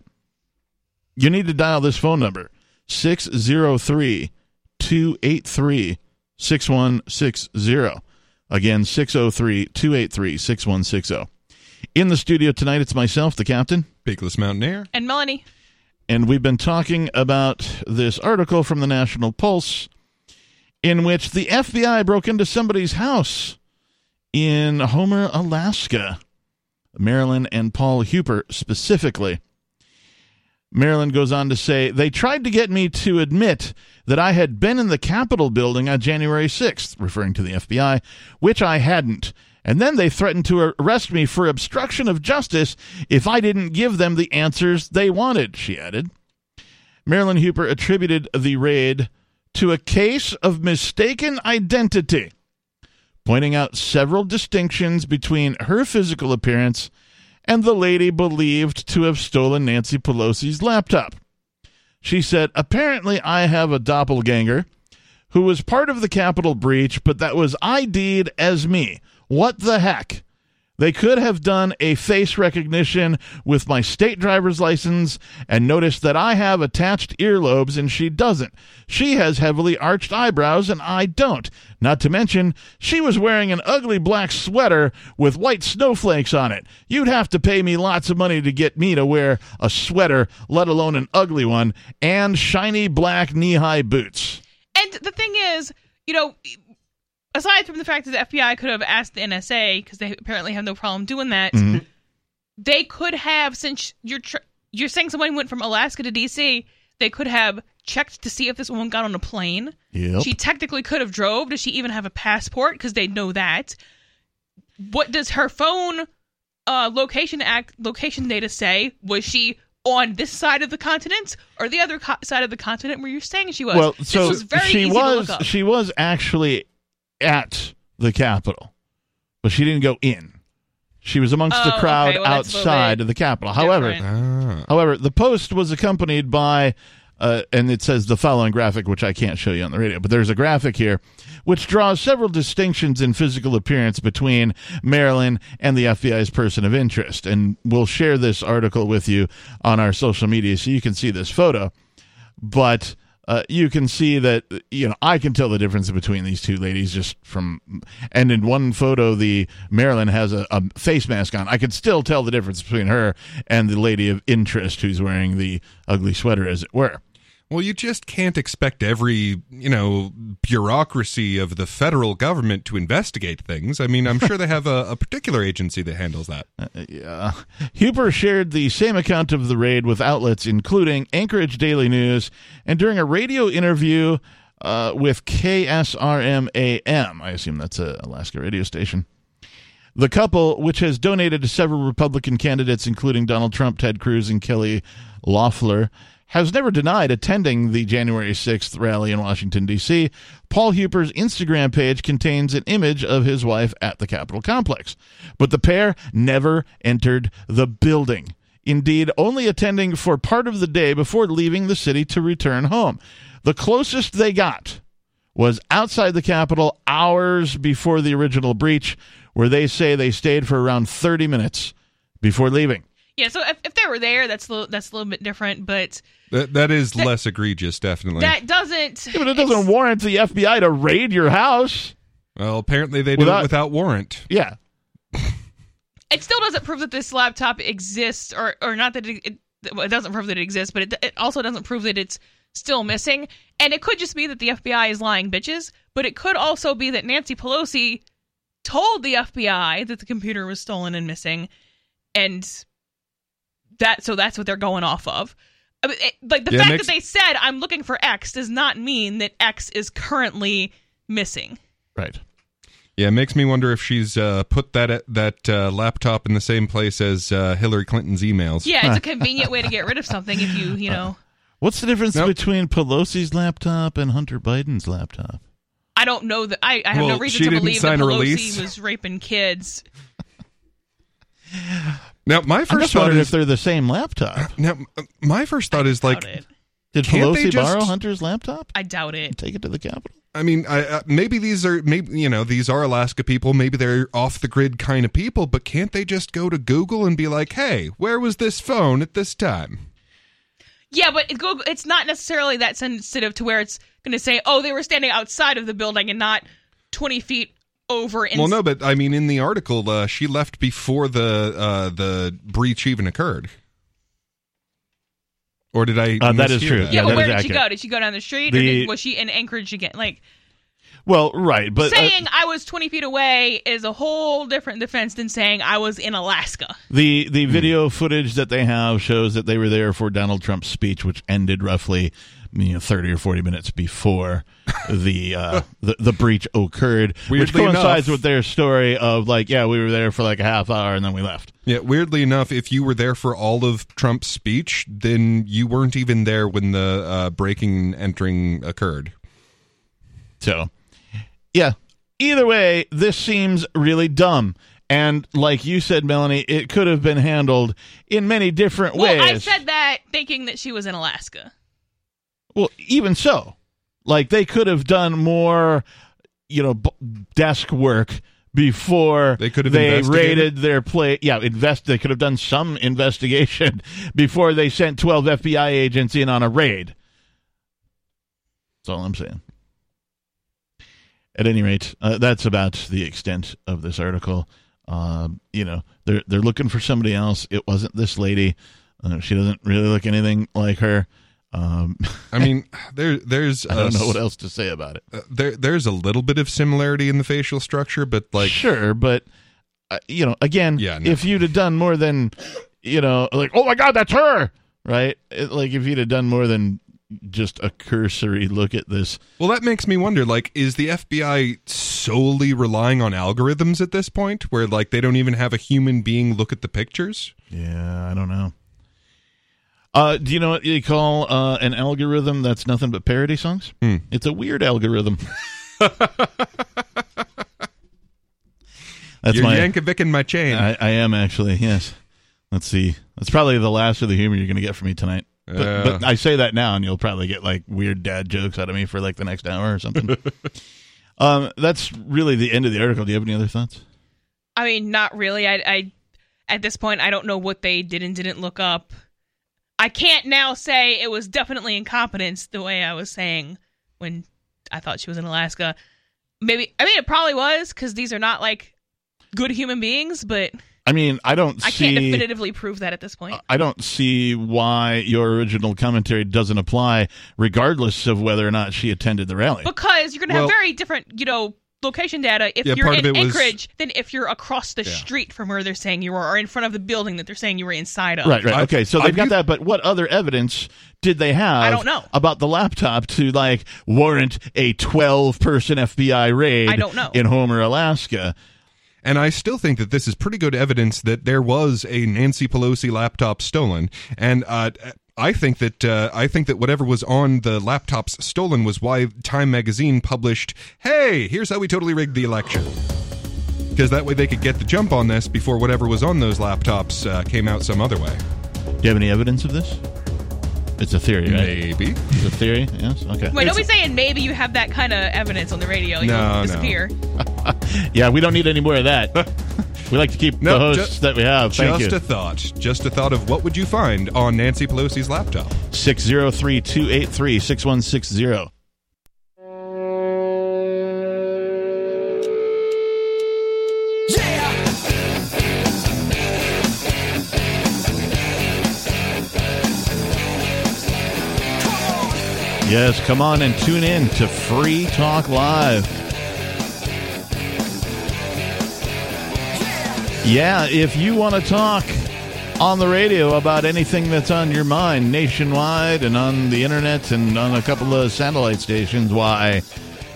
you need to dial this phone number 603 283 6160. Again, 603 283 6160. In the studio tonight, it's myself, the captain, Bigless Mountaineer. And Melanie, and we've been talking about this article from the National Pulse in which the FBI broke into somebody's house in Homer, Alaska. Marilyn and Paul Hueper specifically. Marilyn goes on to say, They tried to get me to admit that I had been in the Capitol building on January 6th, referring to the FBI, which I hadn't. And then they threatened to arrest me for obstruction of justice if I didn't give them the answers they wanted, she added. Marilyn Hueper attributed the raid to a case of mistaken identity, pointing out several distinctions between her physical appearance and the lady believed to have stolen Nancy Pelosi's laptop. She said, Apparently, I have a doppelganger who was part of the Capitol breach, but that was ID'd as me. What the heck? They could have done a face recognition with my state driver's license and noticed that I have attached earlobes and she doesn't. She has heavily arched eyebrows and I don't. Not to mention, she was wearing an ugly black sweater with white snowflakes on it. You'd have to pay me lots of money to get me to wear a sweater, let alone an ugly one, and shiny black knee high boots. And the thing is, you know, aside from the fact that the FBI could have asked the NSA because they apparently have no problem doing that, Mm-hmm. they could have since you're tr- you're saying somebody went from Alaska to DC, they could have checked to see if this woman got on a plane. Yep. She technically could have drove. Does she even have a passport? Because they know that. What does her phone uh, location act location data say? Was she on this side of the continent or the other co- side of the continent where you're saying she was? well, This so was very she was she was actually at the Capitol, but she didn't go in. She was amongst the Oh, crowd okay, well, that's a little outside of the Capitol. However, different. Ah. however, the post was accompanied by, uh, and it says the following graphic, which I can't show you on the radio, but there's a graphic here, which draws several distinctions in physical appearance between Marilyn and the FBI's person of interest. And we'll share this article with you on our social media so you can see this photo. But uh, you can see that you know I can tell the difference between these two ladies just from and in one photo the Marilyn has a, a face mask on. I could still tell the difference between her and the lady of interest who's wearing the ugly sweater as it were Well, you just can't expect every, you know, bureaucracy of the federal government to investigate things. I mean, I'm sure they have a, a particular agency that handles that. Yeah. Hueper shared the same account of the raid with outlets including Anchorage Daily News and during a radio interview uh, with KSRM AM. I assume that's a Alaska radio station. The couple, which has donated to several Republican candidates, including Donald Trump, Ted Cruz, and Kelly Loeffler, has never denied attending the January 6th rally in Washington, D.C. Paul Hueper's Instagram page contains an image of his wife at the Capitol complex, but the pair never entered the building. Indeed, only attending for part of the day before leaving the city to return home. The closest they got was outside the Capitol hours before the original breach, where they say they stayed for around 30 minutes before leaving. Yeah, so if, if they were there, that's a little, that's a little bit different, but That, that is That- less egregious, definitely. that doesn't. Yeah, but it doesn't warrant the FBI to raid your house. well, apparently they do Without- it without warrant. Yeah. it still doesn't prove that this laptop exists, or or not that it, it, it doesn't prove that it exists, but it, it also doesn't prove that it's still missing. And it could just be that the FBI is lying bitches, but it could also be that Nancy Pelosi told the FBI that the computer was stolen and missing, and that so that's what they're going off of. I mean, it- like the Yeah, fact makes- that they said I'm looking for X does not mean that X is currently missing. Right. Yeah, it makes me wonder if she's uh, put that that uh, laptop in the same place as uh, Hillary Clinton's emails. Yeah, it's a convenient way to get rid of something if you you know. What's the difference Nope. between Pelosi's laptop and Hunter Biden's laptop? I don't know that I, I have Well, no reason she to didn't believe that sign a Pelosi release. was raping kids. Now, my I'm first thought is if they're the same laptop. now my first thought is like, it. Did Pelosi just- borrow Hunter's laptop? I doubt it. Take it to the Capitol? I mean, I, uh, maybe these are maybe you know these are Alaska people. Maybe they're off the grid kind of people, but can't they just go to Google and be like, "Hey, where was this phone at this time?" Yeah, but it, Google, it's not necessarily that sensitive to where it's going to say, "Oh, they were standing outside of the building and not twenty feet over." In Well, no, but I mean, in the article, uh, she left before the uh, the breach even occurred. Or did I? Uh, that is mishear true. Yeah, Yeah, but that where is did she go? Did she go down the street, or did, was she in Anchorage again? Like Well, right, but uh, saying I was twenty feet away is a whole different defense than saying I was in Alaska. the the video footage that they have shows that they were there for Donald Trump's speech, which ended roughly you know thirty or forty minutes before the uh, the, the breach occurred, which coincides enough- with their story of like, yeah, we were there for like a half hour and then we left. Yeah, weirdly enough, if you were there for all of Trump's speech, then you weren't even there when the uh, breaking and entering occurred. So, yeah. Either way, this seems really dumb. And like you said, Melanie, it could have been handled in many different ways. Well, ways. I said that thinking that she was in Alaska. Well, even so, like they could have done more, you know, b- desk work before They could have they raided their play. Yeah, invest. They could have done some investigation before they sent twelve FBI agents in on a raid. That's all I'm saying. At any rate, uh, that's about the extent of this article. Um, you know, they're they're looking for somebody else. It wasn't this lady. Uh, she doesn't really look anything like her. Um, I mean, there there's I don't a know what else to say about it. uh, there there's a little bit of similarity in the facial structure, but like sure, but uh, you know, again, Yeah, no. if you'd have done more than, you know, like, oh my God, that's her, right? It, like if you'd have done more than just a cursory look at this, Well, that makes me wonder like is the FBI solely relying on algorithms at this point where like they don't even have a human being look at the pictures? yeah, I don't know. Uh, do you know what you call uh, an algorithm that's nothing but parody songs? Hmm. It's a weird algorithm. that's You're my Yankovicing my chain. I, I am actually. Yes. Let's see. That's probably the last of the humor you're going to get from me tonight. But, Uh. but I say that now, and you'll probably get like weird dad jokes out of me for like the next hour or something. um, that's really the end of the article. Do you have any other thoughts? I mean, not really. I, I at this point, I don't know what they did and didn't look up. I can't now say it was definitely incompetence the way I was saying when I thought she was in Alaska. Maybe I mean it probably was because these are not like good human beings, but I mean, I don't I see. can't definitively prove that at this point. I don't see why your original commentary doesn't apply, regardless of whether or not she attended the rally. because you're going to Well- have very different, you know, location data if Yeah, you're in of it was- Anchorage than if you're across the Yeah. street from where they're saying you were or in front of the building that they're saying you were inside of. Right, right. I- okay, so they've got view- that, but what other evidence did they have I don't know. about the laptop to like warrant a 12 person FBI raid I don't know. in Homer, Alaska? And I still think that this is pretty good evidence that there was a Nancy Pelosi laptop stolen. And uh, I think that uh, I think that whatever was on the laptops stolen was why Time Magazine published, "Hey, here's how we totally rigged the election." Because that way they could get the jump on this before whatever was on those laptops uh, came out some other way. Do you have any evidence of this? It's a theory, right? Maybe. It's a theory, yes? Okay. Wait, don't be saying maybe you have that kind of evidence on the radio. You'll No, no. disappear. Yeah, we don't need any more of that. we like to keep No, the hosts ju- that we have. Thank Just you. a thought. Just a thought of what would you find on Nancy Pelosi's laptop. 603 283 6160. Yes, come on and tune in to Free Talk Live. Yeah, if you want to talk on the radio about anything that's on your mind nationwide and on the internet and on a couple of satellite stations, why,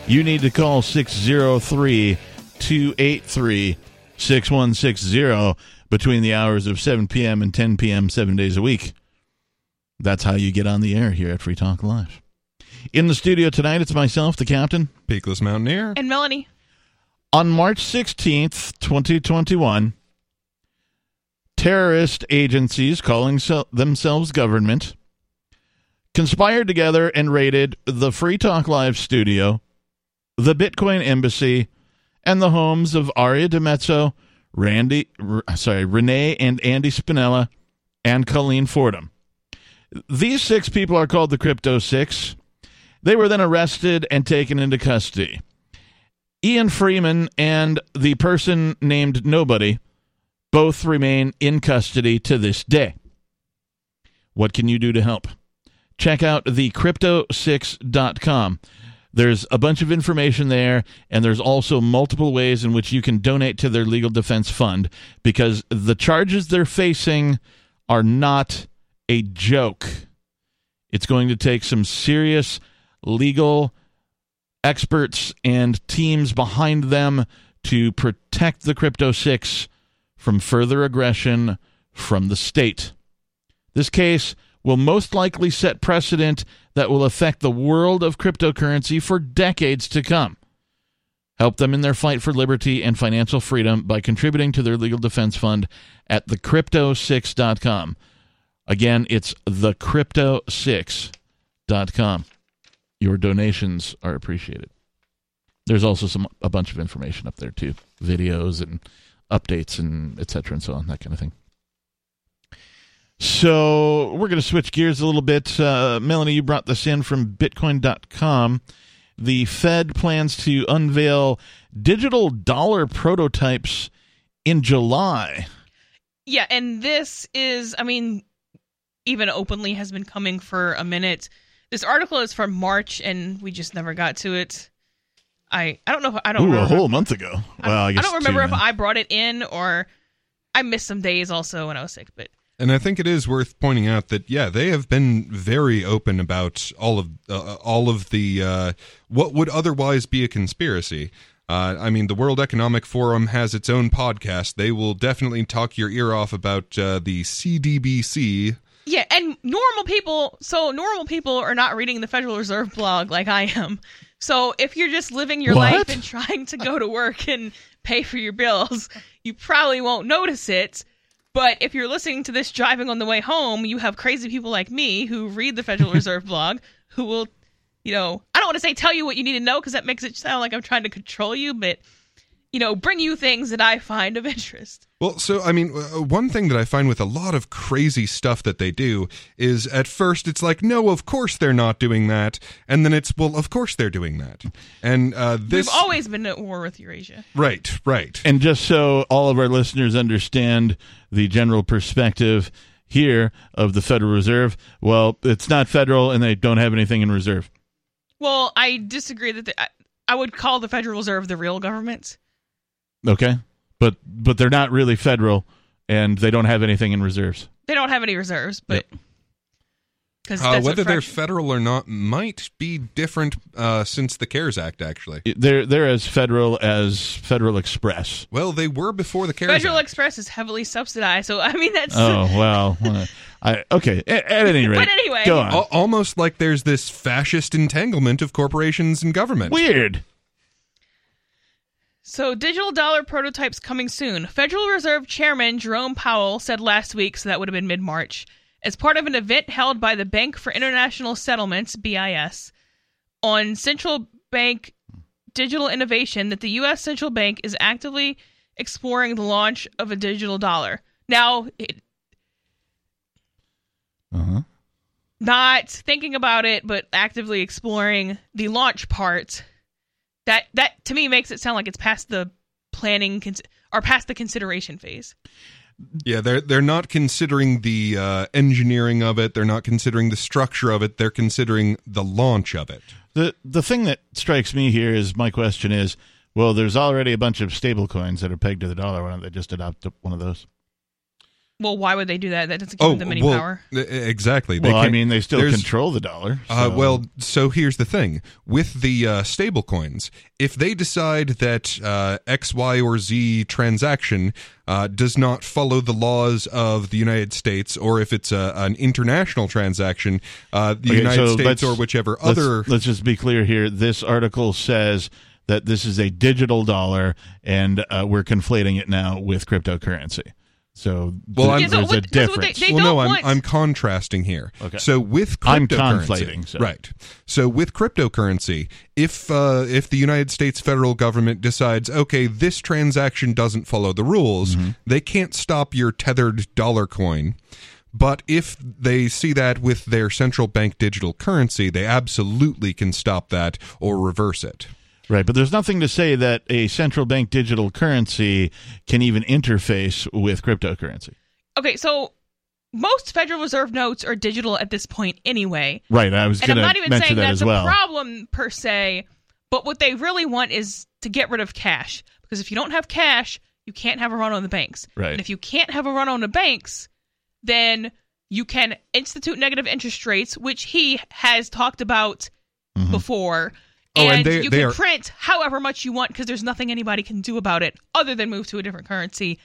you need to call 603 283 6160 between the hours of 7 p.m. and 10 p.m., seven days a week. That's how you get on the air here at Free Talk Live. In the studio tonight, it's myself, the captain. Peakless Mountaineer. And Melanie, On March 16th, 2021, terrorist agencies calling se- themselves government conspired together and raided the Free Talk Live studio, the Bitcoin Embassy, and the homes of Aria DiMezzo, Randy, R- sorry, Renee and Andy Spinella, and Colleen Fordham. These six people are called the Crypto Six. They were then arrested and taken into custody. Ian Freeman and the person named Nobody both remain in custody to this day. What can you do to help? Check out thecrypto6.com. There's a bunch of information there, and there's also multiple ways in which you can donate to their legal defense fund because the charges they're facing are not a joke. It's going to take some serious legal experts and teams behind them to protect the Crypto 6 from further aggression from the state. This case will most likely set precedent that will affect the world of cryptocurrency for decades to come. Help them in their fight for liberty and financial freedom by contributing to their legal defense fund at thecrypto6.com. Again, it's thecrypto6.com. Your donations are appreciated. There's also some a bunch of information up there too, videos and updates and etc. and so on, that kind of thing. So we're going to switch gears a little bit. Uh, Melanie, you brought this in from Bitcoin.com. The Fed plans to unveil digital dollar prototypes in July. Yeah, and this is, I mean, even openly has been coming for a minute. This article is from March, and we just never got to it. I I don't know if I don't Ooh, a whole month ago. Well, I, I guess don't remember two if. I brought it in or I missed some days also when I was sick. But And I think it is worth pointing out that yeah, they have been very open about all of uh, all of the uh, what would otherwise be a conspiracy. Uh, I mean, the World Economic Forum has its own podcast. They will definitely talk your ear off about uh, the CDBC. Yeah, and normal people. So normal people are not reading the Federal Reserve blog like I am. So if you're just living your What? life and trying to go to work and pay for your bills, you probably won't notice it. But if you're listening to this driving on the way home, you have crazy people like me who read the Federal Reserve blog who will, you know, I don't want to say tell you what you need to know because that makes it sound like I'm trying to control you, but, you know, bring you things that I find of interest. Well, so I mean, uh, one thing that I find with a lot of crazy stuff that they do is at first it's like, no, of course they're not doing that, and then it's, well, of course they're doing that, and uh, this We've always been at war with Eurasia. right, right. And just so all of our listeners understand the general perspective here of the Federal Reserve, well, it's not federal and they don't have anything in reserve. Well, I disagree that the, I, I would call the Federal Reserve the real government. Okay? But but they're not really federal and they don't have anything in reserves. They don't have any reserves, but because Uh, whether they're federal or not might be different uh, since the CARES Act. Actually, They're they're as federal as Federal Express. well, they were before the CARES Federal Act. Express is heavily subsidized, so I mean that's Oh well, uh, I okay. At, at any rate, But anyway. go on. Al- almost like there's this fascist entanglement of corporations and government. Weird. So, digital dollar prototypes coming soon. Federal Reserve Chairman Jerome Powell said last week, so that would have been mid March, as part of an event held by the Bank for International Settlements, BIS, on central bank digital innovation, that the U.S. central bank is actively exploring the launch of a digital dollar. Now, it, Uh-huh. not thinking about it, but actively exploring the launch part. That that to me makes it sound like it's past the planning cons- or past the consideration phase. Yeah, they're they're not considering the uh, engineering of it. They're not considering the structure of it. They're considering the launch of it. The the thing that strikes me here is my question is, well, there's already a bunch of stable coins that are pegged to the dollar. Why don't they just adopt one of those? Well, why would they do that? That doesn't give them any Oh, well, power. exactly. well, I mean, they still control the dollar. Uh, well, so here's the thing with the uh, stable coins. If they decide that uh, X, Y, or Z transaction uh, does not follow the laws of the United States, or if it's a, an international transaction, uh, the Okay, United so States or whichever let's- other. Let's just be clear here. This article says that this is a digital dollar, and uh, we're conflating it now with cryptocurrency. So Well, I'm- Yeah, so there's a what- that's what they- difference. they well, no, don't I'm I'm contrasting here. Okay. So with I'm cryptocurrency, conflating, so. right? So with cryptocurrency, if uh, if the United States federal government decides, okay, this transaction doesn't follow the rules, Mm-hmm. they can't stop your tethered dollar coin. But if they see that with their central bank digital currency, they absolutely can stop that or reverse it. Right, but there's nothing to say that a central bank digital currency can even interface with cryptocurrency. Okay, so most Federal Reserve notes are digital at this point anyway. Right, I was And going I'm not to even mention saying that that's as well. a problem per se, but what they really want is to get rid of cash. Because if you don't have cash, you can't have a run on the banks. Right. And if you can't have a run on the banks, then you can institute negative interest rates, which he has talked about mm-hmm. before. Oh, and and they- you they can are- print however much you want because there's nothing anybody can do about it other than move to a different currency.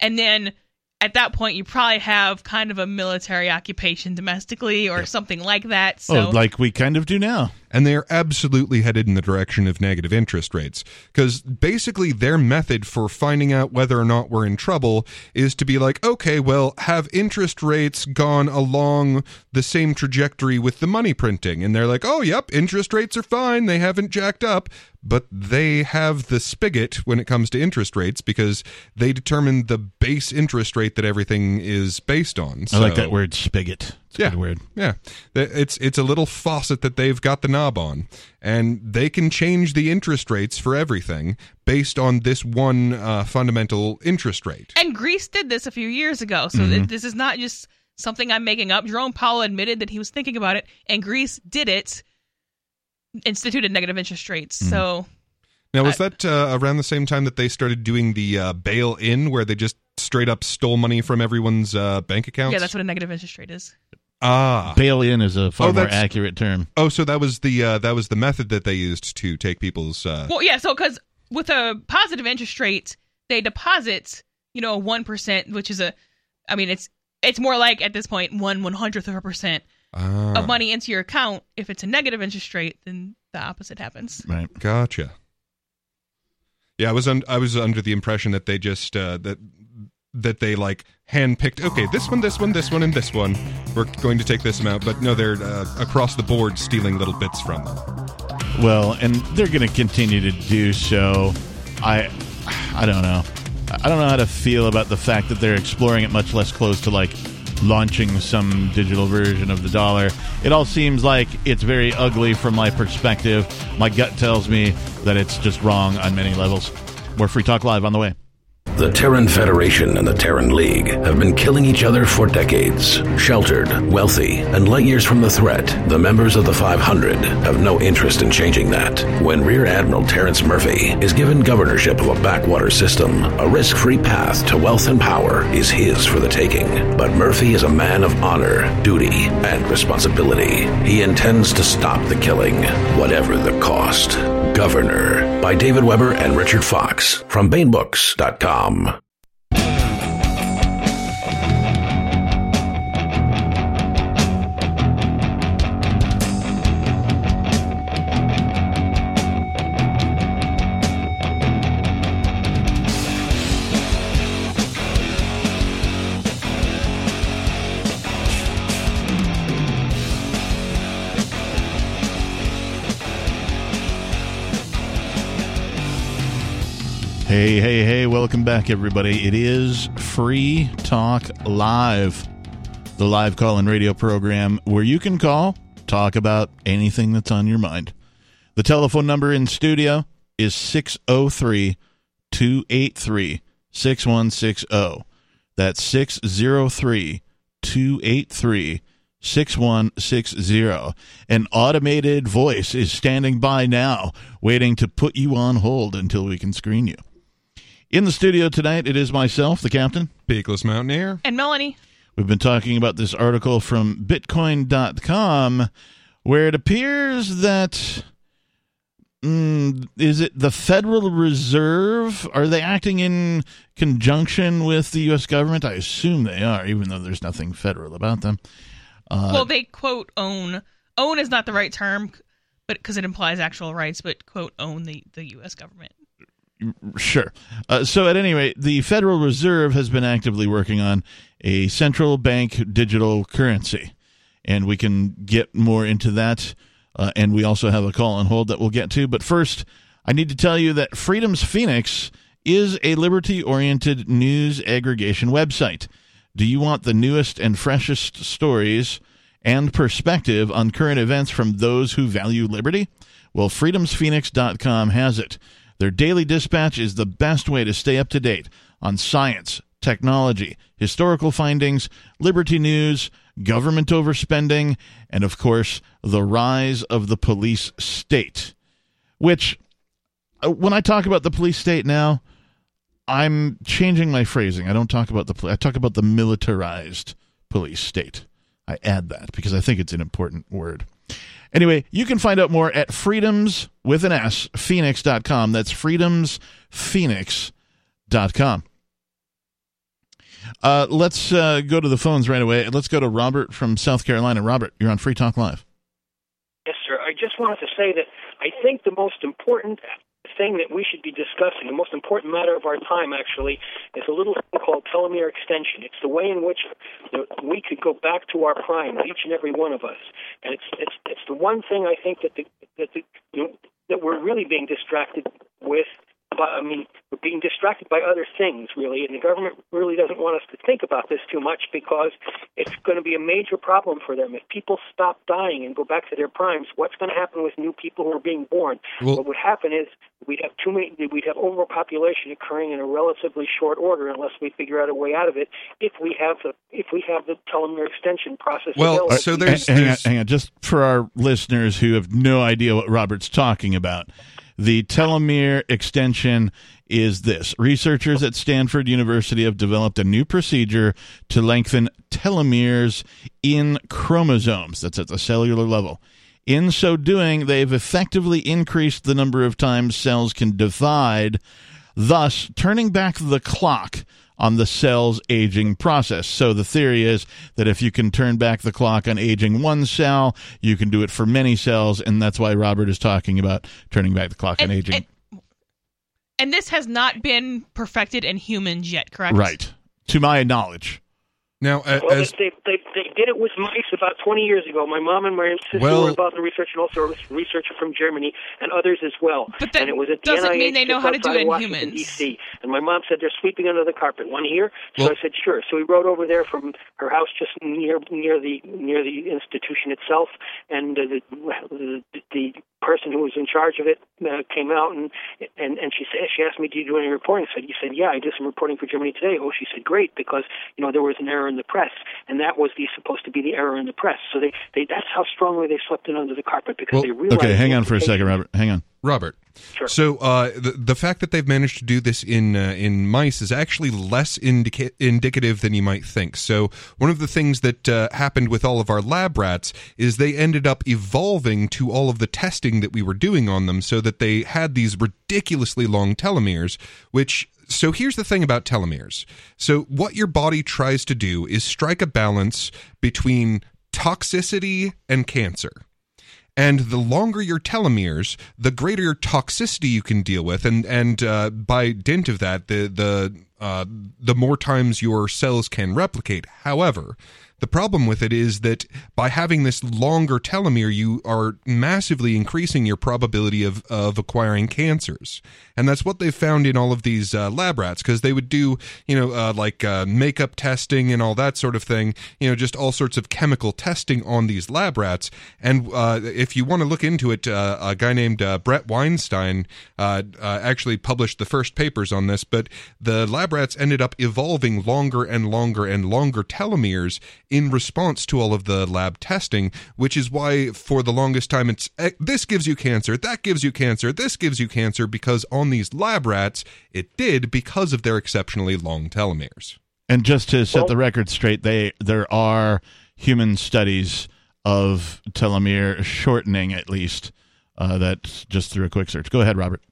And then at that point, you probably have kind of a military occupation domestically or something like that. Oh, so oh, like we kind of do now. And they are absolutely headed in the direction of negative interest rates. Because basically their method for finding out whether or not we're in trouble is to be like okay well have interest rates gone along the same trajectory with the money printing? And they're like oh yep interest rates are fine. They haven't jacked up. But they have the spigot when it comes to interest rates because they determine the base interest rate that everything is based on. I like that word spigot. It's yeah, word. Yeah, it's it's a little faucet that they've got the knob on, and they can change the interest rates for everything based on this one uh, fundamental interest rate. And Greece did this a few years ago. So th- this is not just something I'm making up. Jerome Powell admitted that he was thinking about it, and Greece did it, instituted negative interest rates. So Now, was that uh, around the same time that they started doing the uh, bail-in, where they just straight up stole money from everyone's uh, bank accounts? yeah, that's what a negative interest rate is. Ah. Bail in is a far Oh, more accurate term. Oh, so that was the uh, that was the method that they used to take people's. Uh, Well, yeah. So because with a positive interest rate, they deposit, you know, one percent, which is a, I mean, it's it's more like at this point one one hundredth of a percent ah, of money into your account. If it's a negative interest rate, then the opposite happens. Right. Gotcha. Yeah, I was un- I was under the impression that they just uh, that that they like handpicked. Okay, this one, this one, this one, and this one. We're going to take this amount, but no, they're uh, across the board stealing little bits from them. Well, and they're going to continue to do so. I, I don't know. I don't know how to feel about the fact that they're exploring it much less close to like launching some digital version of the dollar. It all seems like it's very ugly from my perspective. My gut tells me that it's just wrong on many levels. More Free Talk Live on the way. The Terran Federation and the Terran League have been killing each other for decades. Sheltered, wealthy, and light years from the threat, the members of the 500 have no interest in changing that. When Rear Admiral Terrence Murphy is given governorship of a backwater system, a risk free path to wealth and power is his for the taking. But Murphy is a man of honor, duty, and responsibility. He intends to stop the killing, whatever the cost. Governor by David Weber and Richard Fox from BaenBooks.com. Hey, hey, hey, welcome back, everybody. It is Free Talk Live, the live call and radio program where you can call, talk about anything that's on your mind. The telephone number in studio is 603 283 6160. That's 603 283 6160. An automated voice is standing by now, waiting to put you on hold until we can screen you. In the studio tonight, it is myself, the captain. Peakless Mountaineer. And Melanie. We've been talking about this article from Bitcoin.com where it appears that. Mm, is it the Federal Reserve? Are they acting in conjunction with the U.S. government? I assume they are, even though there's nothing federal about them. Uh, well, they quote own. Own is not the right term, but because it implies actual rights, but quote own the the U.S. government. Sure. Uh, so, at any rate, the Federal Reserve has been actively working on a central bank digital currency, and we can get more into that. Uh, and we also have a call on hold that we'll get to. But first, I need to tell you that Freedom's Phoenix is a liberty oriented news aggregation website. Do you want the newest and freshest stories and perspective on current events from those who value liberty? Well, freedomsphoenix.com has it. Their daily dispatch is the best way to stay up to date on science, technology, historical findings, liberty news, government overspending, and of course, the rise of the police state. Which, uh, when I talk about the police state now, I'm changing my phrasing. I don't talk about the poli- I talk about the militarized police state. I add that because I think it's an important word. Anyway, you can find out more at freedoms with an S, phoenix.com. That's freedomsphoenix.com. Uh, let's uh, go to the phones right away. Let's go to Robert from South Carolina. Robert, you're on Free Talk Live. Yes, sir. I just wanted to say that I think the most important thing that we should be discussing, the most important matter of our time, actually, is a little thing called telomere extension. It's the way in which we could go back to our prime, each and every one of us. And it's it's it's the one thing I think that the that the you know, that we're really being distracted with. But I mean, we're being distracted by other things, really, and the government really doesn't want us to think about this too much because it's going to be a major problem for them. If people stop dying and go back to their primes, what's going to happen with new people who are being born? Well- what would happen is we'd have too many, we'd have overpopulation occurring in a relatively short order unless we figure out a way out of it. If we have the if we have the telomere extension process Well, available. Uh, so there's- hang, hang on, hang on, just for our listeners who have no idea what Robert's talking about. The telomere extension is this. Researchers at Stanford University have developed a new procedure to lengthen telomeres in chromosomes. That's at the cellular level. In so doing, they've effectively increased the number of times cells can divide, thus turning back the clock on the cell's aging process. So the theory is that if you can turn back the clock on aging one cell, you can do it for many cells, and that's why Robert is talking about turning back the clock on aging. and, and this has not been perfected in humans yet, correct? right. To my knowledge. Now, uh, Well, as they, they they did it with mice about 20 years ago. My mom and my sister Well- were involved in research, and also a researcher from Germany and others as well. But that and it was at the doesn't NIH mean they know how to do outside it in of Washington, humans. D.C. And my mom said they're sweeping under the carpet. One here, so Well- I said sure. So we rode over there from her house just near near the near the institution itself, and uh, the, the the person who was in charge of it uh, came out and and and she said she asked me, "Do you do any reporting?" I said, "You said yeah, I did some reporting for Germany Today." Oh, she said, "Great," because you know there was an error in the press, and that was the supposed to be the error in the press. So they, they that's how strongly they swept it under the carpet because Well, they realized. Okay, hang on for a second. Robert. Hang on. Robert. Sure. So uh, the the fact that they've managed to do this in uh, in mice is actually less indica- indicative than you might think. So one of the things that uh, happened with all of our lab rats is they ended up evolving to all of the testing that we were doing on them, so that they had these ridiculously long telomeres. Which so here's the thing about telomeres. So what your body tries to do is strike a balance between toxicity and cancer. And the longer your telomeres, the greater your toxicity you can deal with, and and uh, by dint of that, the the uh, the more times your cells can replicate. However, the problem with it is that by having this longer telomere, you are massively increasing your probability of, of acquiring cancers. And that's what they've found in all of these uh, lab rats, because they would do, you know, uh, like uh, makeup testing and all that sort of thing, you know, just all sorts of chemical testing on these lab rats. And uh, if you want to look into it, uh, a guy named uh, Bret Weinstein actually published the first papers on this, but the lab rats ended up evolving longer and longer and longer telomeres in response to all of the lab testing, which is why for the longest time it's eh, this gives you cancer, that gives you cancer, this gives you cancer, because on these lab rats it did because of their exceptionally long telomeres. And just to set Well- the record straight, they there are human studies of telomere shortening, at least. Uh, that's just through a quick search. Go ahead, Robert.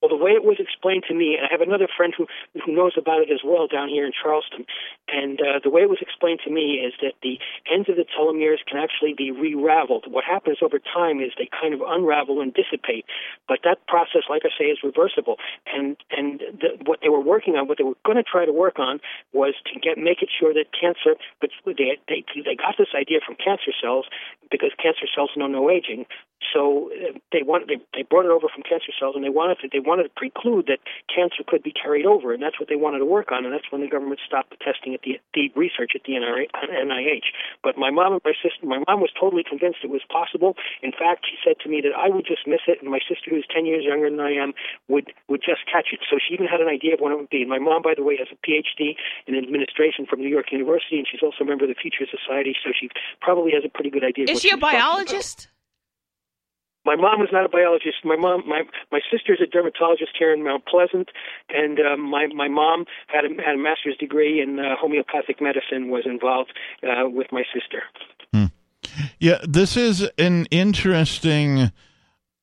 Well, the way it was explained to me, and I have another friend who who knows about it as well down here in Charleston, and uh, the way it was explained to me is that the ends of the telomeres can actually be re-raveled. What happens over time is they kind of unravel and dissipate, but that process, like I say, is reversible. And and the, what they were working on, what they were going to try to work on, was to get make it sure that cancer, but they they they got this idea from cancer cells because cancer cells know no aging. So uh, they wanted they, they brought it over from cancer cells, and they wanted to they wanted to preclude that cancer could be carried over, and that's what they wanted to work on, and that's when the government stopped the testing at the the research at the NIH. But my mom and my sister, my mom was totally convinced it was possible. In fact, she said to me that I would just miss it, and my sister, who's ten years younger than I am, would would just catch it. So she even had an idea of when it would be. And my mom, by the way, has a PhD in administration from New York University, and she's also a member of the Future Society, so she probably has a pretty good idea. Is she a biologist? My mom is not a biologist. My mom, my my sister's a dermatologist here in Mount Pleasant, and um, my my mom had a had a master's degree in uh, homeopathic medicine. Was involved uh, with my sister. Yeah, this is an interesting,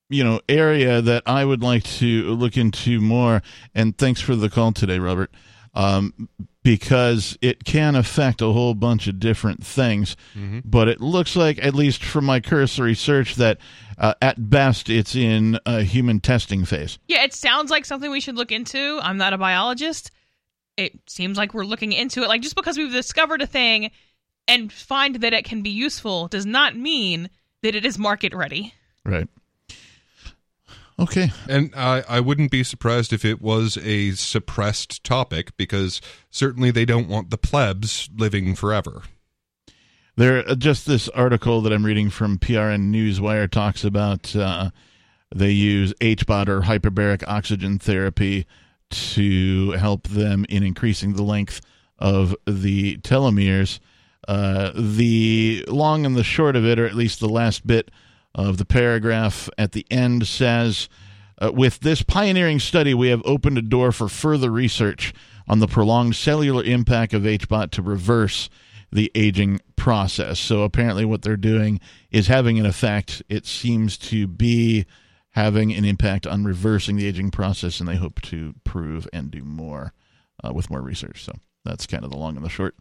you know, area that I would like to look into more. And thanks for the call today, Robert, um, because it can affect a whole bunch of different things. But it looks like, at least from my cursory search, that uh, at best it's in a human testing phase. Yeah, it sounds like something we should look into. I'm not a biologist. It seems like we're looking into it. Like just because we've discovered a thing and find that it can be useful does not mean that it is market ready. Right. Okay. And I, I wouldn't be surprised if it was a suppressed topic because certainly they don't want the plebs living forever. There, uh, just this article that I'm reading from PRN Newswire talks about uh, they use HBOT or hyperbaric oxygen therapy to help them in increasing the length of the telomeres. Uh, the long and the short of it, or at least the last bit of the paragraph at the end, says uh, With this pioneering study, we have opened a door for further research on the prolonged cellular impact of HBOT to reverse the aging process. So apparently, what they're doing is having an effect. It seems to be having an impact on reversing the aging process, and they hope to prove and do more uh, with more research. So that's kind of the long and the short.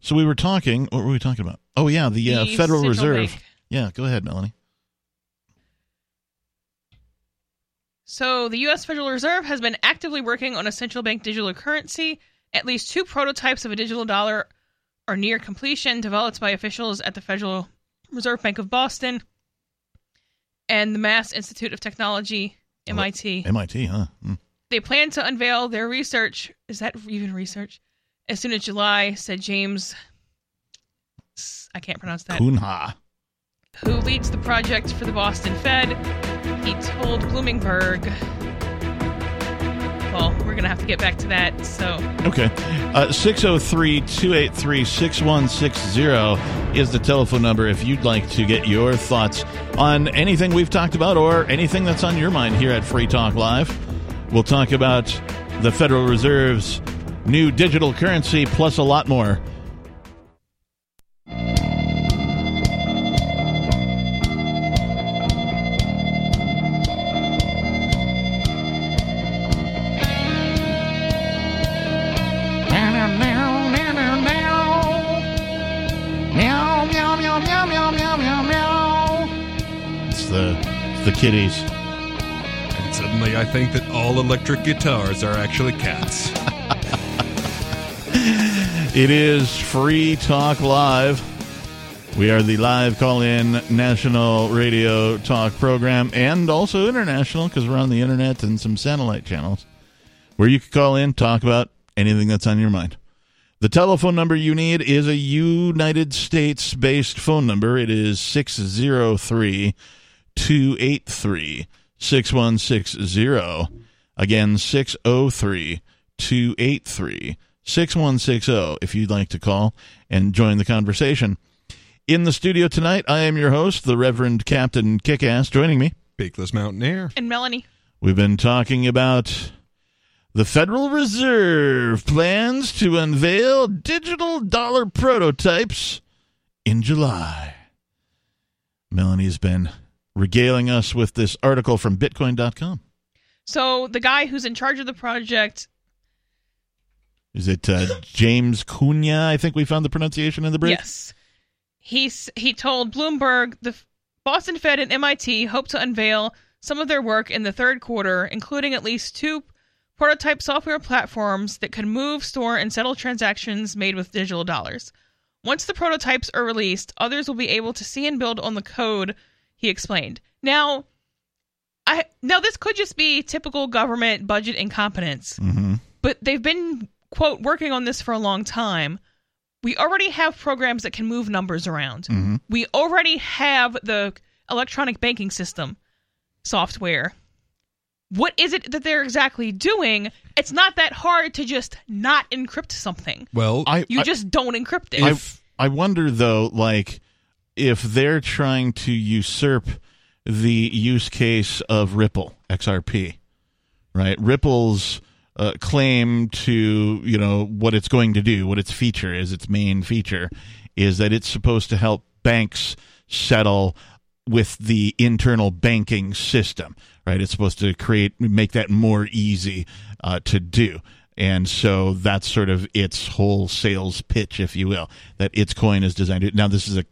So we were talking. What were we talking about? Oh yeah, the, uh, The Federal central Reserve. bank. Yeah, go ahead, Melanie. So, the U.S. Federal Reserve has been actively working on a central bank digital currency At least two prototypes of a digital dollar are near completion, developed by officials at the Federal Reserve Bank of Boston and the Mass Institute of Technology, MIT. MIT, huh? Mm. They plan to unveil their research. Is that even research? As soon as July, said James. I can't pronounce that. Cunha. Who leads the project for the Boston Fed? He told Bloomberg. Well, we're going to have to get back to that. So, Okay. Uh, 603 283 6160 is the telephone number if you'd like to get your thoughts on anything we've talked about or anything that's on your mind here at Free Talk Live. We'll talk about the Federal Reserve's new digital currency plus a lot more. It's the, it's the kitties. And suddenly I think that all electric guitars are actually cats. It is Free Talk Live. We are the live call in national radio talk program and also international because we're on the internet and some satellite channels where you can call in, talk about anything that's on your mind. The telephone number you need is a United States based phone number. It is 603 283 6160. Again, 603 283 6160 if you'd like to call and join the conversation. In the studio tonight, I am your host, the Reverend Captain Kickass. Joining me, Peakless Mountaineer. and Melanie. we've been talking about the Federal Reserve plans to unveil digital dollar prototypes in July. Melanie's been regaling us with this article from Bitcoin.com. So, the guy who's in charge of the project, Is it uh, James Cunha? I think we found the pronunciation in the brief. yes, he's, he told Bloomberg the Boston Fed and MIT hope to unveil some of their work in the third quarter, including at least two prototype software platforms that can move, store, and settle transactions made with digital dollars. Once the prototypes are released, others will be able to see and build on the code, he explained. Now, I now this could just be typical government budget incompetence, Mm-hmm. but they've been quote working on this for a long time. We already have programs that can move numbers around. Mm-hmm. We already have the electronic banking system software. What is it that they're exactly doing? It's not that hard to just not encrypt something. Well, I, You I, just don't encrypt it. if I wonder though, like if they're trying to usurp the use case of Ripple XRP, right? Ripple's uh, claim to you know what it's going to do, what its feature is, its main feature is that it's supposed to help banks settle with the internal banking system, right? It's supposed to create make that more easy uh, to do. And so that's sort of its whole sales pitch, if you will, that its coin is designed to. Now, this is a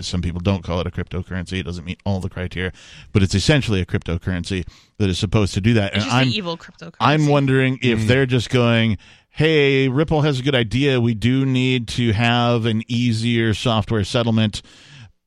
some people don't call it a cryptocurrency. It doesn't meet all the criteria, but it's essentially a cryptocurrency that is supposed to do that. it's and just I'm the evil cryptocurrency. I'm wondering if they're just going, hey, Ripple has a good idea. We do need to have an easier software settlement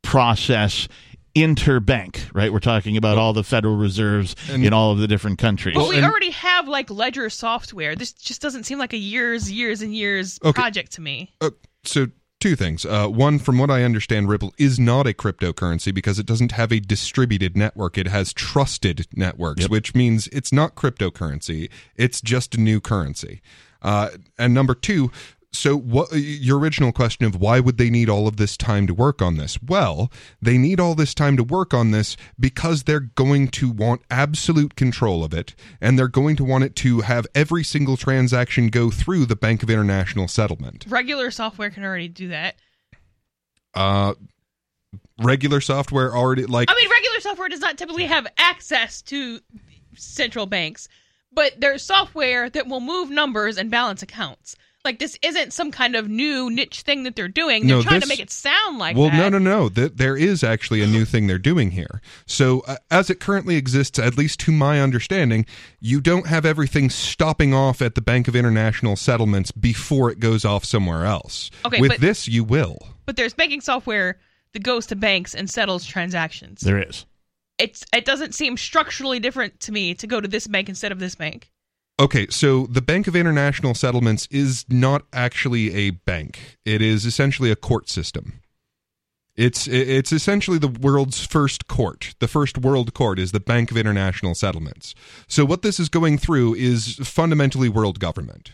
process interbank, right? We're talking about all the Federal Reserves And- in all of the different countries. Well, we and- already have like ledger software. This just doesn't seem like a years, years, and years Okay. project to me. Uh, so two things. Uh, one, from what I understand, Ripple is not a cryptocurrency because it doesn't have a distributed network. It has trusted networks, Yep. which means it's not cryptocurrency. It's just a new currency. Uh, and number two. So, what your original question of why would they need all of this time to work on this? Well, they need all this time to work on this because they're going to want absolute control of it, and they're going to want it to have every single transaction go through the Bank of International Settlement. Regular software can already do that. uh regular software already like I mean, regular software does not typically have access to central banks, but there's software that will move numbers and balance accounts. Like this isn't some kind of new niche thing that they're doing. They're No, trying this- to make it sound like well, that. no, no, no. Th- there is actually a new thing they're doing here. So, uh, as it currently exists, at least to my understanding, you don't have everything stopping off at the Bank of International Settlements before it goes off somewhere else. Okay, With but- this, you will. But there's banking software that goes to banks and settles transactions. There is. It's it doesn't seem structurally different to me to go to this bank instead of this bank. Okay, so the Bank of International Settlements is not actually a bank. It is essentially a court system. It's it's essentially the world's first court. The first world court is the Bank of International Settlements. So what this is going through is fundamentally world government.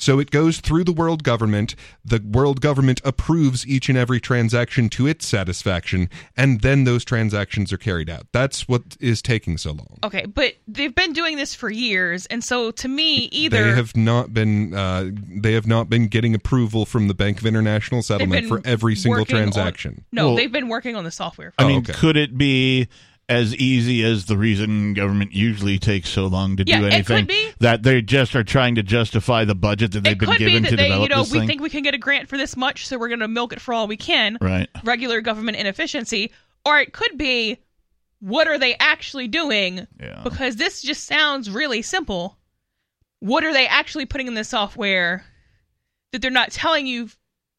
So it goes through the world government. The world government approves each and every transaction to its satisfaction, and then those transactions are carried out. That's what is taking so long. Okay, but they've been doing this for years, and so to me, either They have not been. Uh, they have not been getting approval from the Bank of International Settlement for every single working on- transaction. no, Well- they've been working on the software. For I Oh, mean, okay. could it be as easy as the reason government usually takes so long to Yeah, do it anything could be. that they just are trying to justify the budget that they've been be given that to they, develop you know, this we thing? think we can get a grant for this much, so we're going to milk it for all we can. right. Regular government inefficiency, or it could be, what are they actually doing? Yeah. Because this just sounds really simple. What are they actually putting in the software that they're not telling you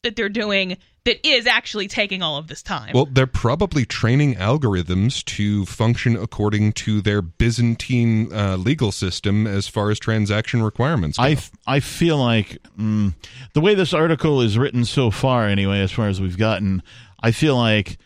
that they're doing that is actually taking all of this time? Well, they're probably training algorithms to function according to their Byzantine uh, legal system as far as transaction requirements. Go. I, f- I feel like mm, the way this article is written so far, anyway, as far as we've gotten, I feel like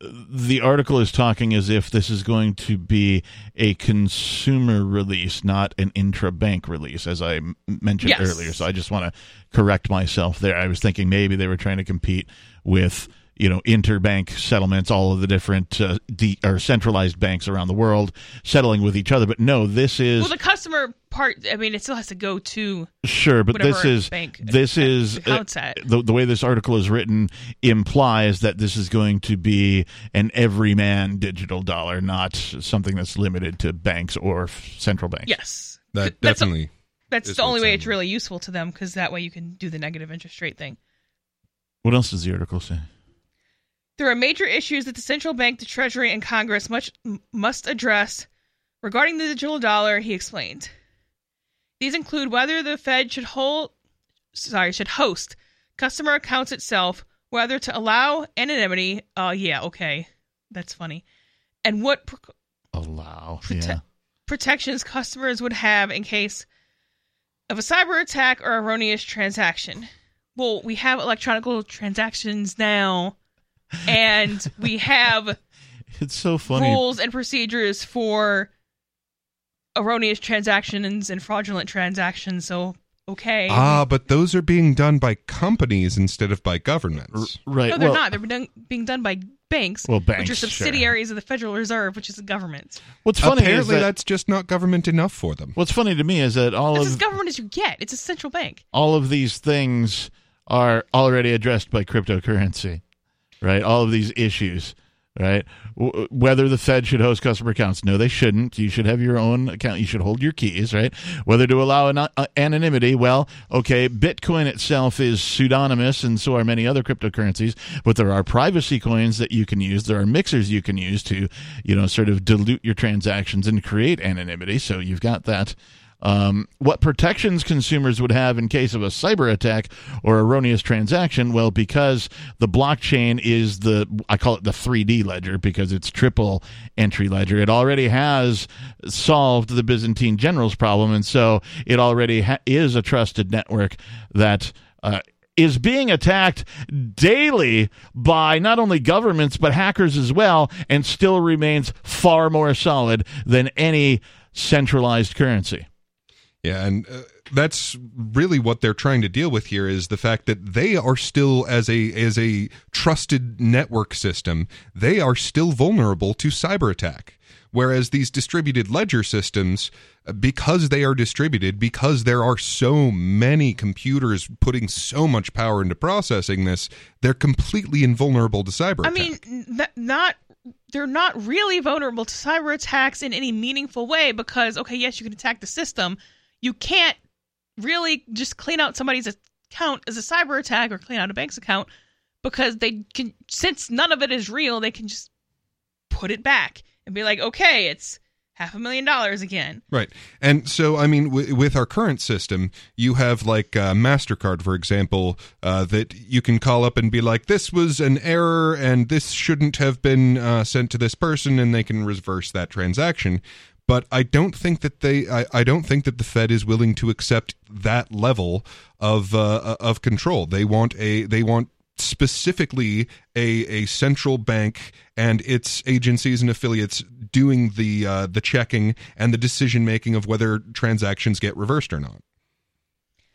the article is talking as if this is going to be a consumer release, not an intra bank release, as I mentioned Yes. earlier. So I just want to correct myself there. I was thinking maybe they were trying to compete with. You know, interbank settlements, all of the different uh, de- or centralized banks around the world settling with each other. But no, this is well, the customer part, I mean, it still has to go to Sure, but this is bank this is accounts uh, at. the the way this article is written implies that this is going to be an everyman digital dollar, not something that's limited to banks or f- central banks. Yes. that Th- that's definitely. That's the only way it's really useful to them because that way you can do the negative interest rate thing. What else does the article say? There are major issues that the central bank, the Treasury, and Congress much, must address regarding the digital dollar. He explained. These include whether the Fed should hold, sorry, should host customer accounts itself, whether to allow anonymity. Oh yeah, okay, that's funny, and what pr- Allow. Prote- yeah. protections customers would have in case of a cyber attack or erroneous transaction. Well, we have electronic transactions now, and we have It's so funny. rules and procedures for erroneous transactions and fraudulent transactions. So, okay. Ah, but those are being done by companies instead of by governments. Right. no, they're well, not. They're done, being done by banks, Well, which banks, are sure. subsidiaries of the Federal Reserve, which is the government. What's funny is Apparently, that, that's just not government enough for them. what's funny to me is that all It's of as government as you get. It's a central bank. all of these things are already addressed by cryptocurrency, right? All of these issues, right? W- whether the Fed should host customer accounts, no, they shouldn't. You should have your own account. You should hold your keys, right? Whether to allow an- uh, anonymity, well, okay, Bitcoin itself is pseudonymous, and so are many other cryptocurrencies. But there are privacy coins that you can use. There are mixers you can use to, you know, sort of dilute your transactions and create anonymity. So you've got that. Um, what protections consumers would have in case of a cyber attack or erroneous transaction? Well, because the blockchain is the, I call it the 3D ledger because it's triple entry ledger. It already has solved the Byzantine generals problem. And so it already ha- is a trusted network that, uh, is being attacked daily by not only governments but hackers as well and still remains far more solid than any centralized currency. Yeah, and uh, that's really what they're trying to deal with here is the fact that they are still as a as a trusted network system, they are still vulnerable to cyber attack. Whereas these distributed ledger systems, uh, because they are distributed, because there are so many computers putting so much power into processing this, they're completely invulnerable to cyber attack. I attack. mean, n- not they're not really vulnerable to cyber attacks in any meaningful way because okay, yes, you can attack the system. You can't really just clean out somebody's account as a cyber attack or clean out a bank's account because they can since none of it is real, they can just put it back and be like, okay, it's half a million dollars again. Right. And so, I mean, w- with our current system, you have like uh, MasterCard, for example, uh, that you can call up and be like, this was an error and this shouldn't have been uh, sent to this person, and they can reverse that transaction. But I don't think that they, I, I don't think that the Fed is willing to accept that level of uh, of control. They want a, they want specifically a a central bank and its agencies and affiliates doing the uh, the checking and the decision making of whether transactions get reversed or not.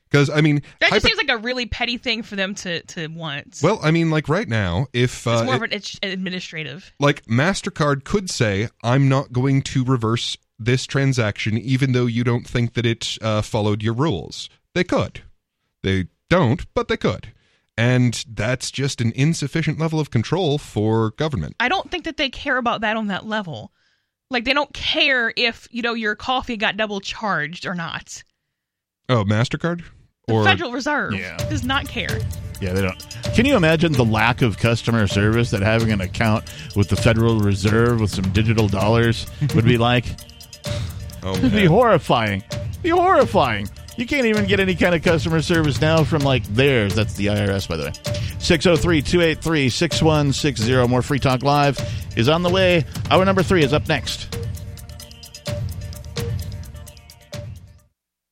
Because I mean, That just hypo- seems like a really petty thing for them to to want. well, I mean, like right now, if uh, it's more of an administrative. like Mastercard could say, "I'm not going to reverse this transaction, even though you don't think that it uh, followed your rules." They could. They don't, but they could. And that's just an insufficient level of control for government. I don't think that they care about that on that level. Like they don't care if you know your coffee got double charged or not. Oh, Mastercard The or Federal Reserve Yeah. does not care. Yeah, they don't. Can you imagine the lack of customer service that having an account with the Federal Reserve with some digital dollars would be like? oh, It'd be man. horrifying. Be horrifying. You can't even get any kind of customer service now from like theirs. That's the IRS, by the way. 603 283 6160. More Free Talk Live is on the way. Hour number three is up next.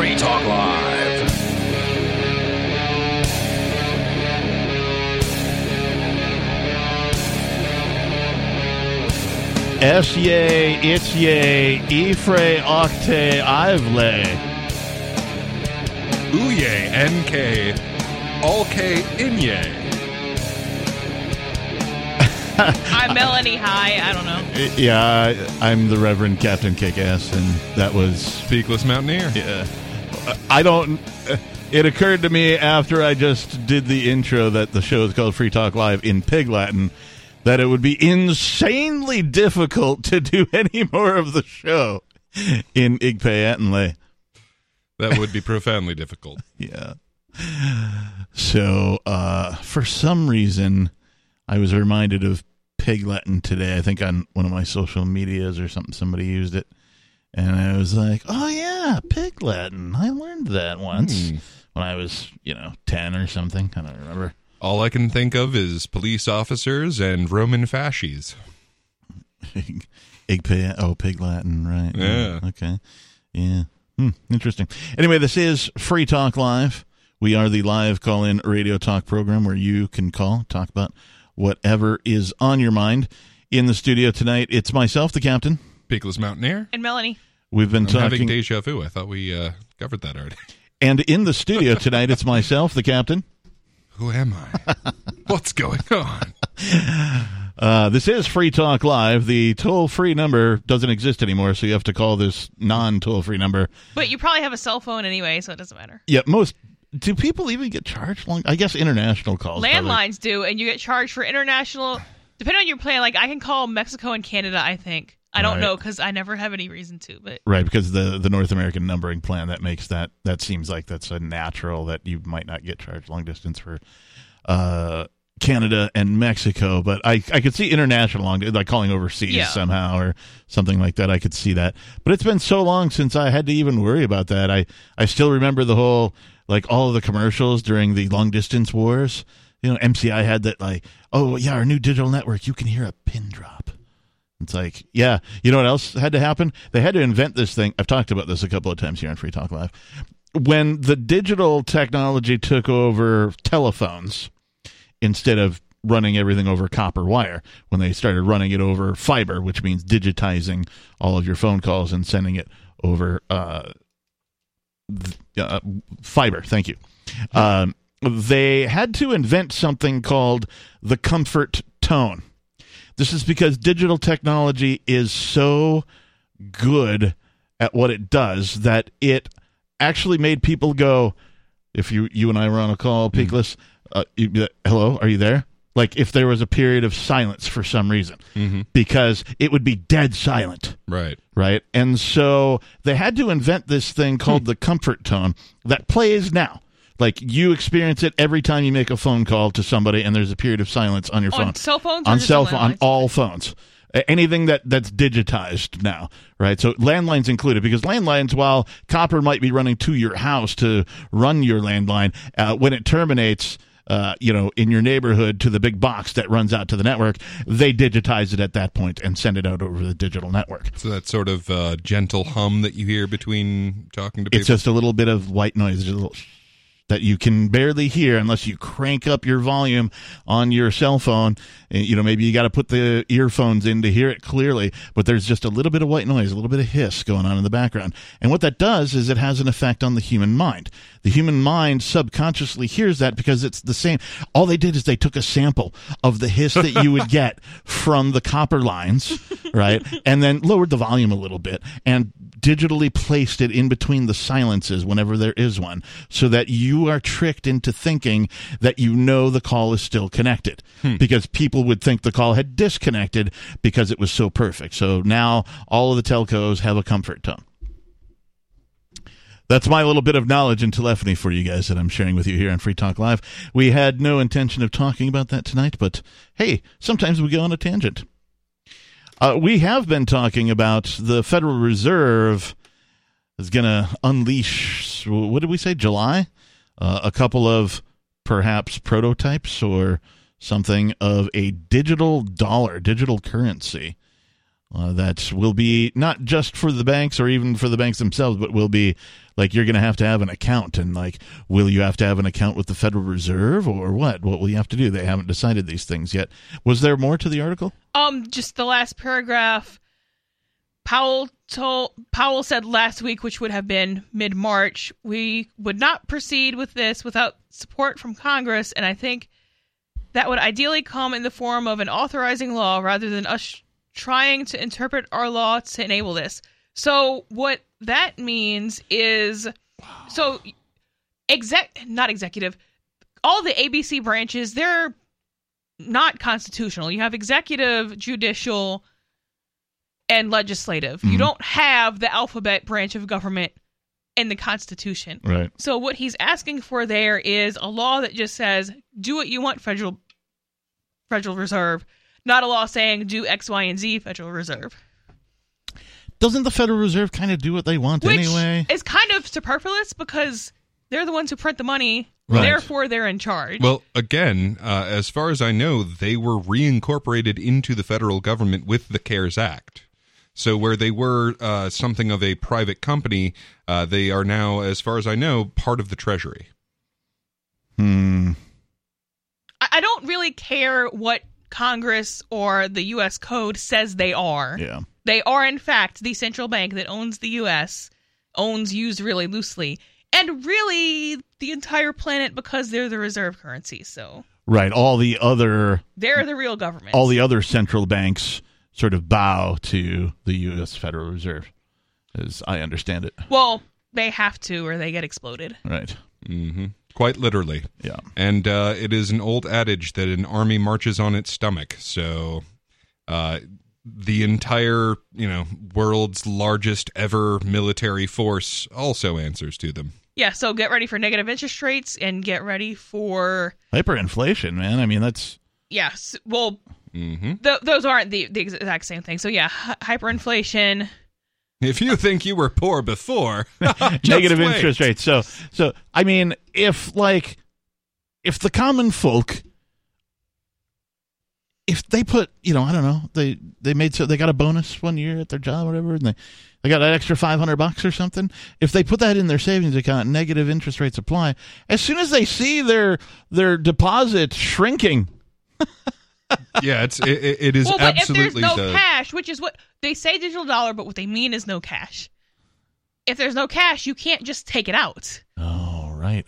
Free Talk Live. S yay, it's yay, Ifre Octe Ivle. Ooye, NK, all K, Inye. I'm Melanie High. I don't know. Yeah, I'm the Reverend Captain Kickass, and that was Peakless Mountaineer. Yeah. I don't. It occurred to me after I just did the intro that the show is called Free Talk Live in Pig Latin that it would be insanely difficult to do any more of the show in Igpayatanle. That would be profoundly difficult. Yeah. So, uh, for some reason, I was reminded of Pig Latin today. I think on one of my social medias or something, somebody used it. And I was like, oh, yeah, Pig Latin. I learned that once Hmm. when I was, you know, 10 or something. I don't remember. All I can think of is police officers and Roman fasces. Igpa- oh, Pig Latin, right. Yeah. Okay. Yeah. Hmm, interesting. Anyway, this is Free Talk Live. We are the live call in radio talk program where you can call, talk about whatever is on your mind. In the studio tonight, it's myself, the captain. Peakless Mountaineer. And Melanie. We've been I'm having talking. deja vu. I thought we uh, covered that already. And in the studio tonight, it's myself, the captain. Who am I? What's going on? Uh, this is Free Talk Live. The toll free number doesn't exist anymore, so you have to call this non toll free number. But you probably have a cell phone anyway, so it doesn't matter. Yeah, most. Do people even get charged? Long, I guess international calls. Landlines do, and you get charged for international. Depending on your plan, like I can call Mexico and Canada. I think I don't Right. know because I never have any reason to. But Right, because the the North American numbering plan that makes that that seems like that's a natural that you might not get charged long distance for uh Canada and Mexico, but I I could see international long like calling overseas Yeah. somehow or something like that. I could see that. But it's been so long since I had to even worry about that. I I still remember the whole like all of the commercials during the long distance wars. You know, MCI had that like, oh yeah, our new digital network, you can hear a pin drop. It's like, yeah, you know what else had to happen? They had to invent this thing. I've talked about this a couple of times here on Free Talk Live. When the digital technology took over telephones instead of running everything over copper wire when they started running it over fiber, which means digitizing all of your phone calls and sending it over uh, uh, fiber. Thank you. Um, they had to invent something called the comfort tone. This is because digital technology is so good at what it does that it actually made people go, if you you and I were on a call, Peakless, uh, you'd hello, are you there? Like if there was a period of silence for some reason, Mm-hmm. because it would be dead silent Right. right? And so they had to invent this thing called the comfort tone that plays now. Like you experience it every time you make a phone call to somebody, and there's a period of silence on your On phone, cell phones on cell on phone, on all phones. Anything that that's digitized now, right? So landlines included, because landlines, while copper might be running to your house to run your landline, uh, when it terminates, uh, you know, in your neighborhood to the big box that runs out to the network, they digitize it at that point and send it out over the digital network. So that sort of uh, gentle hum that you hear between talking to people. It's just a little bit of white noise, just a little that you can barely hear unless you crank up your volume on your cell phone. And, you know, maybe you got to put the earphones in to hear it clearly, but there's just a little bit of white noise, a little bit of hiss going on in the background. And what that does is it has an effect on the human mind. The human mind subconsciously hears that because it's the same. All they did is they took a sample of the hiss that you would get from the copper lines, right? And then lowered the volume a little bit and digitally placed it in between the silences whenever there is one so that you are tricked into thinking that you know the call is still connected hmm. because people would think the call had disconnected because it was so perfect. So now all of the telcos have a comfort tone. That's my little bit of knowledge and telephony for you guys that I'm sharing with you here on Free Talk Live. We had no intention of talking about that tonight, but hey, sometimes we go on a tangent. Uh, we have been talking about the Federal Reserve is going to unleash, what did we say, July? Uh, a couple of perhaps prototypes or something of a digital dollar, digital currency uh, that will be not just for the banks or even for the banks themselves, but will be like you're going to have to have an account. And like, will you have to have an account with the Federal Reserve or what? What will you have to do? They haven't decided these things yet. Was there more to the article? Um, just the last paragraph. Powell told Powell said last week, which would have been mid March, we would not proceed with this without support from Congress, and I think that would ideally come in the form of an authorizing law rather than us trying to interpret our law to enable this. So what that means is so exec not executive all the ABC branches they're not constitutional. You have executive, judicial, and legislative. You Mhm. don't have the alphabet branch of government in the Constitution. Right. So what he's asking for there is a law that just says do what you want, Federal Federal Reserve, not a law saying do X, Y, and Z, Federal Reserve. Doesn't the Federal Reserve kind of do what they want Which anyway? It's kind of superfluous because they're the ones who print the money. Right. Therefore, they're in charge. Well, again, uh, as far as I know, they were reincorporated into the federal government with the CARES Act. So where they were uh, something of a private company, uh, they are now, as far as I know, part of the Treasury. Hmm. I I don't really care what Congress or the U.S. Code says they are. Yeah. They are, in fact, the central bank that owns the U.S., owns used really loosely, and really the entire planet because they're the reserve currency. So Right. All the other they're the real government. all the other central banks sort of bow to the U.S. Federal Reserve, as I understand it. well, they have to or they get exploded. Right. hmm Quite literally. Yeah. And uh, it is an old adage that an army marches on its stomach. So uh, the entire, you know, world's largest ever military force also answers to them. Yeah, so get ready for negative interest rates and get ready for Hyperinflation, man. I mean, that's yes. Well, hmm th- those aren't the, the exact same thing. So yeah, hy- hyperinflation. If you think you were poor before, negative wait. interest rates. So, so I mean, if like, if the common folk, if they put, you know, I don't know, they they made so they got a bonus one year at their job, or whatever, and they they got an extra five hundred bucks or something. If they put that in their savings account, negative interest rates apply. As soon as they see their their deposit shrinking, yeah, it's it, it is well, but if there's no the cash, which is what they say digital dollar, but what they mean is no cash. If there's no cash, you can't just take it out. Oh, right.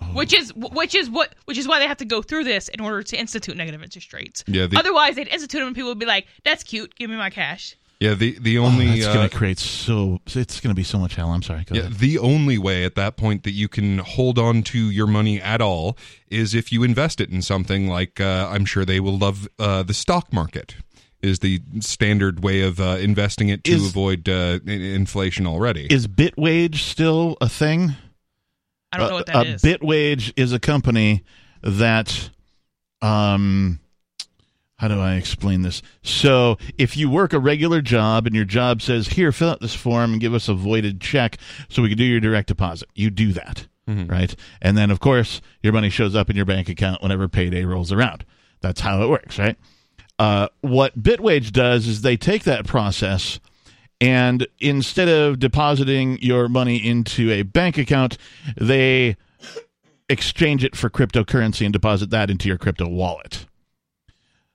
Oh. Which is which is what which is why they have to go through this in order to institute negative interest rates. Yeah, the- Otherwise, they'd institute them and people would be like, "That's cute. Give me my cash." Yeah the the Oh, only that's uh, going to create so. It's going to be so much hell. I'm sorry. Go Yeah, ahead. the only way at that point that you can hold on to your money at all is if you invest it in something like uh, I'm sure they will love uh, the stock market is the standard way of uh, investing it to Is- avoid uh, in- inflation already. Is Bitwage still a thing? I don't know what a that is. Bitwage is a company that, um, how do I explain this? So, if you work a regular job and your job says, "Here, fill out this form and give us a voided check so we can do your direct deposit," you do that, right? And then, of course, your money shows up in your bank account whenever payday rolls around. That's how it works, right? Uh, what Bitwage does is they take that process and instead of depositing your money into a bank account, they exchange it for cryptocurrency and deposit that into your crypto wallet.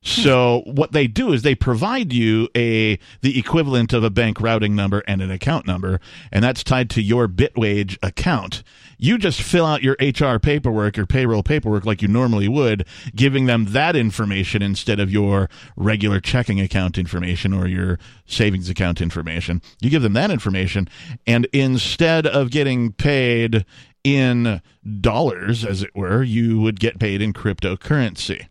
So what they do is they provide you a the equivalent of a bank routing number and an account number, and that's tied to your Bitwage account. You just fill out your HR paperwork, your payroll paperwork like you normally would, giving them that information instead of your regular checking account information or your savings account information. You give them that information, and instead of getting paid in dollars, as it were, you would get paid in cryptocurrency.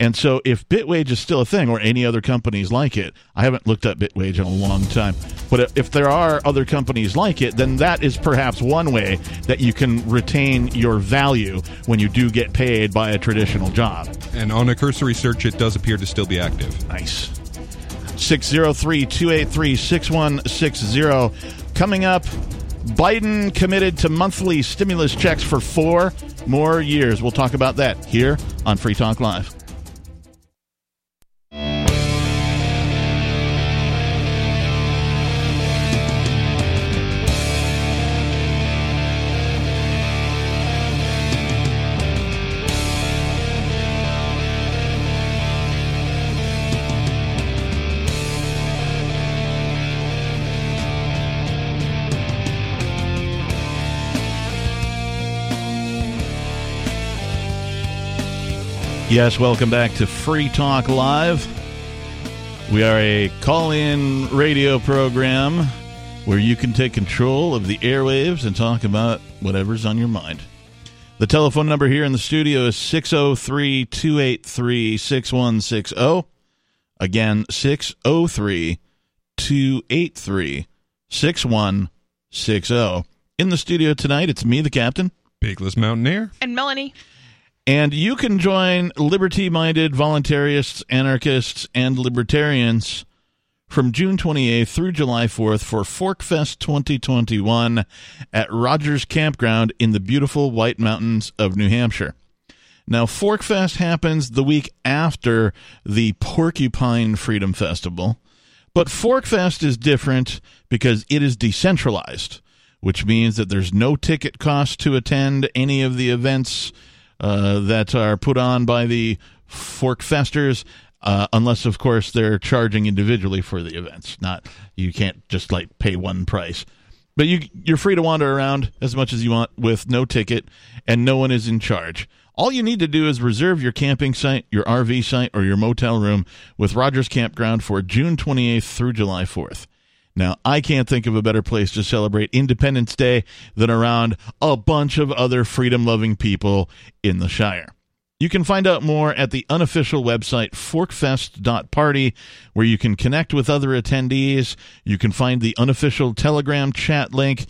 And so, if Bitwage is still a thing, or any other companies like it, I haven't looked up Bitwage in a long time. But if there are other companies like it, then that is perhaps one way that you can retain your value when you do get paid by a traditional job. and on a cursory search, it does appear to still be active. Nice. 603 283 6160. Coming up, Biden committed to monthly stimulus checks for four more years. We'll talk about that here on Free Talk Live. Yes, welcome back to Free Talk Live. We are a call in radio program where you can take control of the airwaves and talk about whatever's on your mind. The telephone number here in the studio is 603 283 6160. Again, 603 283 6160. In the studio tonight, it's me, the captain. Peakless Mountaineer. And Melanie, And you can join liberty minded voluntarists, anarchists, and libertarians from June 28th through July 4th for Forkfest 2021 at Rogers Campground in the beautiful White Mountains of New Hampshire. Now, Forkfest happens the week after the Porcupine Freedom Festival, but Forkfest is different because it is decentralized, which means that there's no ticket cost to attend any of the events uh, that are put on by the Forkfesters, uh, unless, of course, they're charging individually for the events. Not you can't just like pay one price. But you you're free to wander around as much as you want with no ticket, and no one is in charge. All you need to do is reserve your camping site, your RV site, or your motel room with Rogers Campground for June 28th through July 4th. Now, I can't think of a better place to celebrate Independence Day than around a bunch of other freedom loving people in the Shire. You can find out more at the unofficial website forkfest.party, where you can connect with other attendees. You can find the unofficial Telegram chat link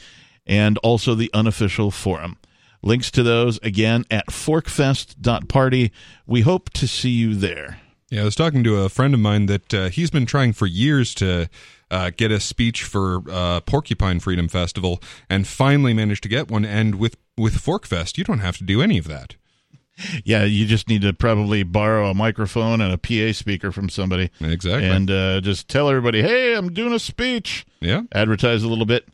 and also the unofficial forum. Links to those again at forkfest.party. We hope to see you there. Yeah, I was talking to a friend of mine that uh, he's been trying for years to uh, get a speech for uh, Porcupine Freedom Festival, and finally managed to get one. And with with Forkfest, you don't have to do any of that. Yeah, you just need to probably borrow a microphone and a PA speaker from somebody. Exactly. And uh, just tell everybody, hey, I'm doing a speech. yeah, Advertise a little bit.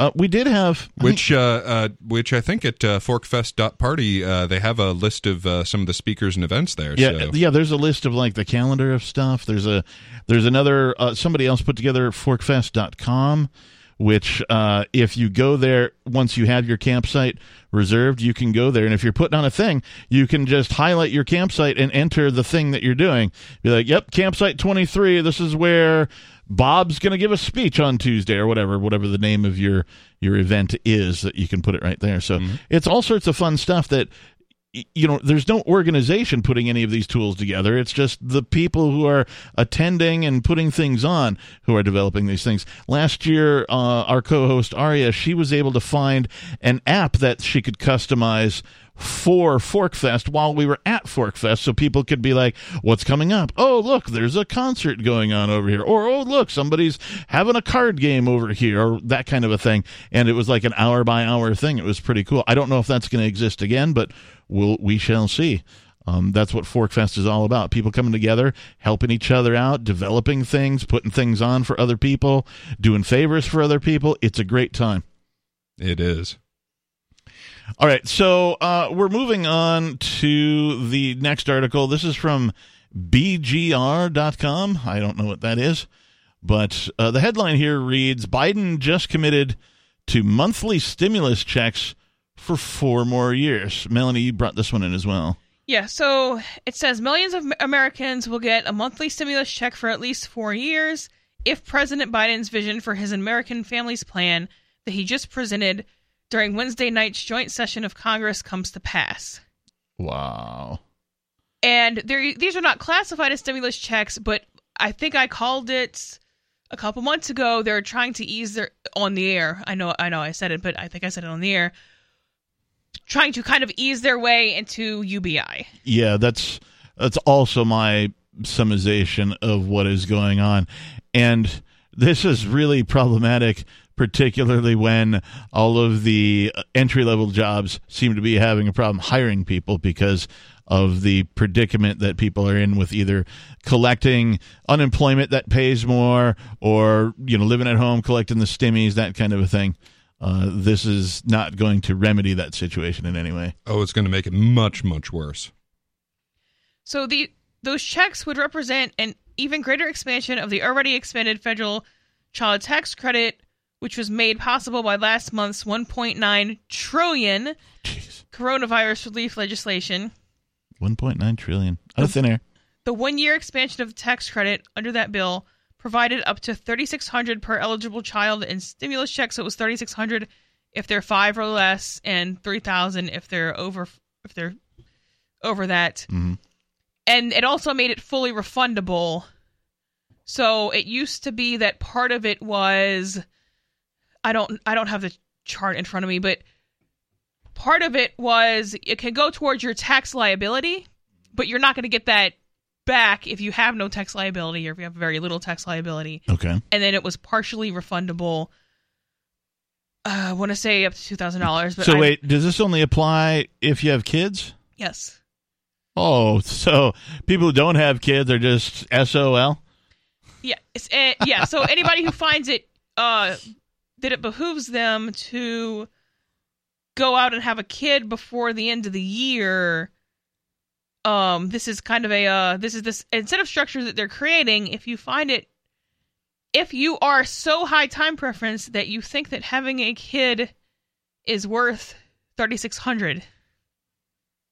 Uh, we did have I Which, uh, uh, which I think at uh, forkfest.party, uh, they have a list of uh, some of the speakers and events there. Yeah, so. yeah. There's a list of like the calendar of stuff. There's a there's another uh, somebody else put together forkfest.com, which uh, if you go there once you have your campsite reserved, you can go there, and if you're putting on a thing, you can just highlight your campsite and enter the thing that you're doing. Be like, "Yep, campsite 23. This is where." Bob's going to give a speech on Tuesday or whatever, whatever the name of your your event is that you can put it right there. So it's all sorts of fun stuff that you know there's no organization putting any of these tools together it's just the people who are attending and putting things on who are developing these things last year uh, our co-host aria she was able to find an app that she could customize for Forkfest while we were at Forkfest, so people could be like, "What's coming up? Oh, look, there's a concert going on over here," or "Oh, look, somebody's having a card game over here," or that kind of a thing. And it was like an hour by hour thing. It was pretty cool. I don't know if that's going to exist again, but we'll we shall see. Um, that's what Forkfest is all about. People coming together, helping each other out, developing things, putting things on for other people, doing favors for other people. It's a great time. It is. All right, so uh, we're moving on to the next article. This is from BGR.com. I don't know what that is, but uh, the headline here reads Biden just committed to monthly stimulus checks for four more years. Melanie, you brought this one in as well. Yeah, so it says millions of Americans will get a monthly stimulus check for at least four years if President Biden's vision for his American Families Plan that he just presented during Wednesday night's joint session of Congress comes to pass. Wow. And there, these are not classified as stimulus checks, but I think I called it a couple months ago. They're trying to ease their on the air. I know, I know, I said it, but I think I said it on the air. Trying to kind of ease their way into UBI. Yeah, that's that's also my summarization of what is going on. And this is really problematic particularly when all of the entry level jobs seem to be having a problem hiring people because of the predicament that people are in with either collecting unemployment that pays more or you know living at home collecting the stimmies that kind of a thing uh, this is not going to remedy that situation in any way Oh, it's going to make it much, much worse. So the those checks would represent an even greater expansion of the already expanded federal child tax credit, which was made possible by last month's 1.9 trillion Jeez. coronavirus relief legislation. 1.9 trillion out of thin air The one-year expansion of the tax credit under that bill provided up to 3600 per eligible child in stimulus checks. So it was 3600 if they're 5 or less and 3000 if they're over if they're over that. Mhm. And it also made it fully refundable. So it used to be that part of it was I don't I don't have the chart in front of me, but part of it was it can go towards your tax liability, but you're not going to get that back if you have no tax liability or if you have very little tax liability. okay And then it was partially refundable. Uh, I want to say up to two thousand dollars. But so I- wait does this only apply if you have kids yes, oh so people who don't have kids are just sol yeah, it's, uh, yeah. So anybody who finds it uh, that it behooves them to go out and have a kid before the end of the year. Um, this is kind of a uh, this is this instead of structure that they're creating. If you find it, if you are so high time preference that you think that having a kid is worth thirty six hundred,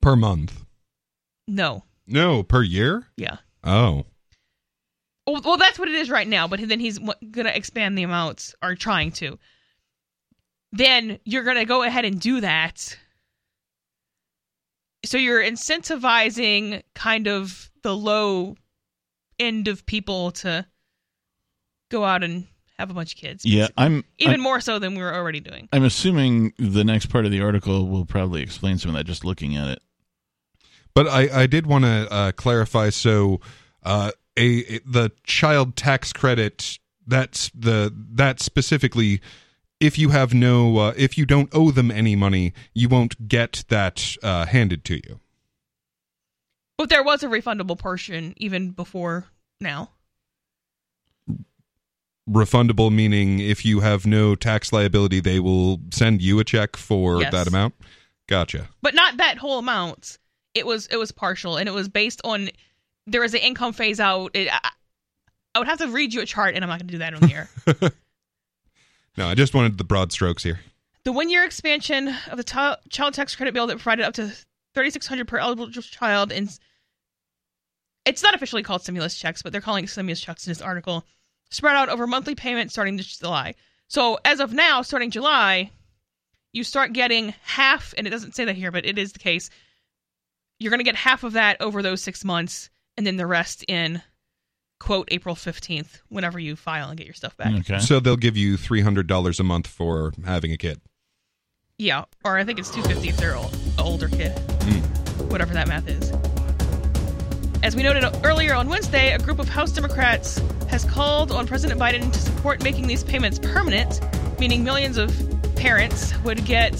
Per month. no, No, per year? yeah. Oh. Well, well, that's what it is right now. But then he's going to expand the amounts, or trying to. Then you're going to go ahead and do that. So you're incentivizing kind of the low end of people to go out and have a bunch of kids. yeah i'm Even I'm, more so than we were already doing. I'm assuming the next part of the article will probably explain some of that just looking at it But I, I did want to uh, clarify. So, uh, a, a- the child tax credit that's the that specifically, if you have no, uh, if you don't owe them any money, you won't get that uh, handed to you. But there was a refundable portion even before now. refundable meaning if you have no tax liability, they will send you a check for Yes. that amount. Gotcha. but not that whole amount. It was it was partial, and it was based on there was an income phase out. It, I, I would have to read you a chart, and I'm not going to do that on the air. No, I just wanted the broad strokes here. the one year expansion of the child child tax credit bill that provided up to 3600 per eligible child and it's not officially called stimulus checks but they're calling it stimulus checks in this article spread out over monthly payments starting this july so as of now starting july you start getting half and it doesn't say that here but it is the case you're going to get half of that over those six months and then the rest in quote april 15th whenever you file and get your stuff back Okay. So they'll give you three hundred dollars a month for having a kid. Yeah, or I think it's 250 if they're ol- a older kid. Hmm. Whatever that math is. As we noted earlier on Wednesday, a group of House Democrats has called on President Biden to support making these payments permanent, meaning millions of parents would get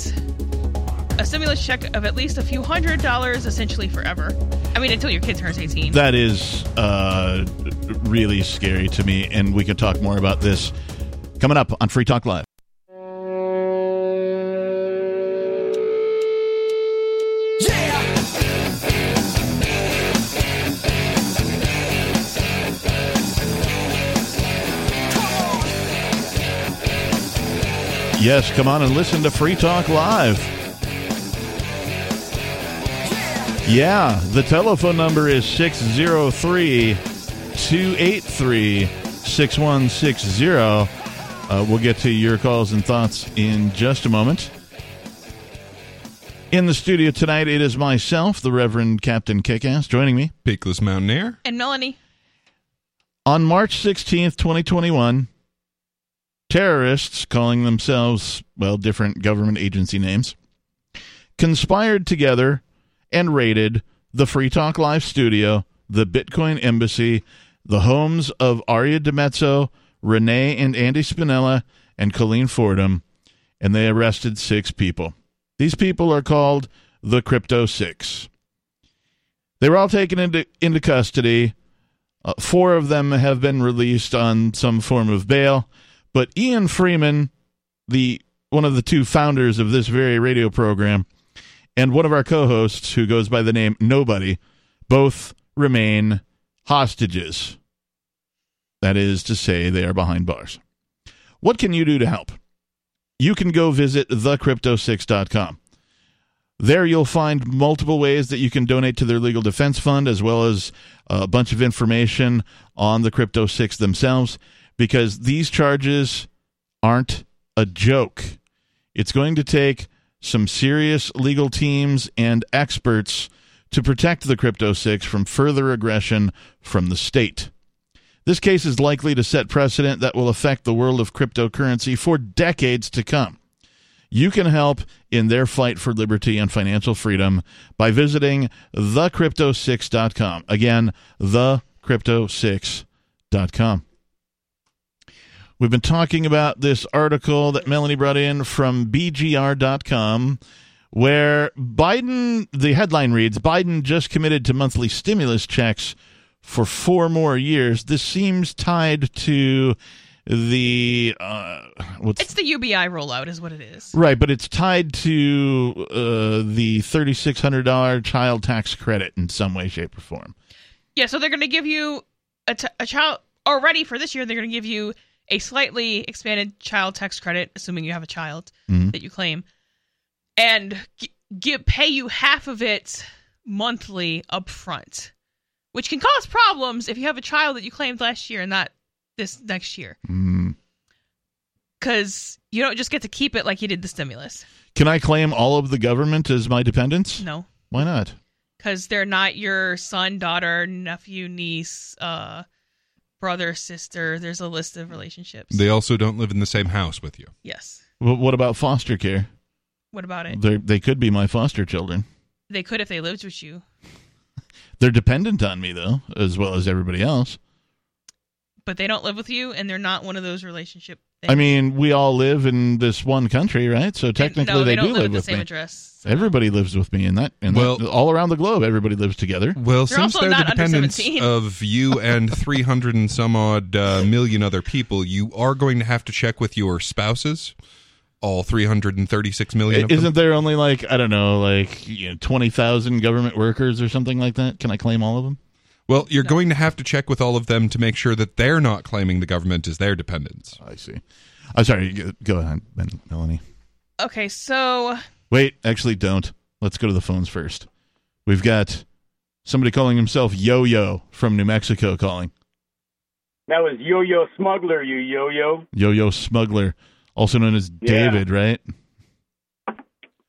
a stimulus check of at least a few hundred dollars essentially forever. I mean, until your kid turns 18. That is uh, really scary to me, and we could talk more about this coming up on Free Talk Live. Yes, come on and listen to Free Talk Live. Yeah, the telephone number is 603 283 6160. Uh, We'll get to your calls and thoughts in just a moment. In the studio tonight, it is myself, the Reverend Captain Kickass, joining me. Peakless Mountaineer. and Melanie, On March 16th, 2021, terrorists, calling themselves, well, different government agency names, conspired together and raided the Free Talk Live studio, the Bitcoin Embassy, the homes of Aria DiMezzo, Renee and Andy Spinella, and Colleen Fordham, and they arrested six people. These people are called the Crypto Six. They were all taken into, into custody. Uh, four of them have been released on some form of bail, but Ian Freeman, the one of the two founders of this very radio program, and one of our co-hosts who goes by the name Nobody, both remain hostages. That is to say, they are behind bars. What can you do to help? You can go visit thecrypto6.com. There you'll find multiple ways that you can donate to their legal defense fund, as well as a bunch of information on the Crypto Six themselves, because these charges aren't a joke. It's going to take some serious legal teams and experts to protect the Crypto Six from further aggression from the state. This case is likely to set precedent that will affect the world of cryptocurrency for decades to come. You can help in their fight for liberty and financial freedom by visiting thecrypto6.com. Again, thecrypto6.com. We've been talking about this article that Melanie brought in from BGR.com where Biden, the headline reads Biden just committed to monthly stimulus checks for four more years. This seems tied to the uh, what's it's the UBI rollout, is what it is. right, but it's tied to uh, the thirty six hundred dollar child tax credit in some way, shape, or form. Yeah, so they're going to give you a, t- a child already for this year. They're going to give you a slightly expanded child tax credit, assuming you have a child Mhm. that you claim, and g- give pay you half of it monthly up front, which can cause problems if you have a child that you claimed last year and not this next year, Mm. because you don't just get to keep it like you did the stimulus. Can I claim all of the government as my dependents? No, Why not? because they're not your son, daughter, nephew, niece, uh, brother, sister. There's a list of relationships. They also don't live in the same house with you. yes. Well, what about foster care? What about it? They they could be my foster children. They could if they lived with you. They're dependent on me though, as well as everybody else. but they don't live with you and they're not one of those relationship I mean, we all live in this one country, right? So technically, no, they, do don't live live at the with same me. address. Everybody lives with me in that. In Well- that, all around the globe, everybody lives together. Well, They're since they're the dependents of you and 300 and some odd uh, million other people, you are going to have to check with your spouses, all 336 million of. Isn't there only like I don't know, like you know, twenty thousand government workers or something like that? Can I claim all of them? Well, you're going to have to check with all of them to make sure that they're not claiming the government is their dependents. I see. I'm sorry. Go- Go ahead, Ben- Melanie. Okay, so Wait, actually, don't. Let's go to the phones first. We've got somebody calling himself Yo Yo from New Mexico calling. That was Yo Yo Smuggler, you Yo Yo. Yo Yo Smuggler, also known as Yeah. David, right?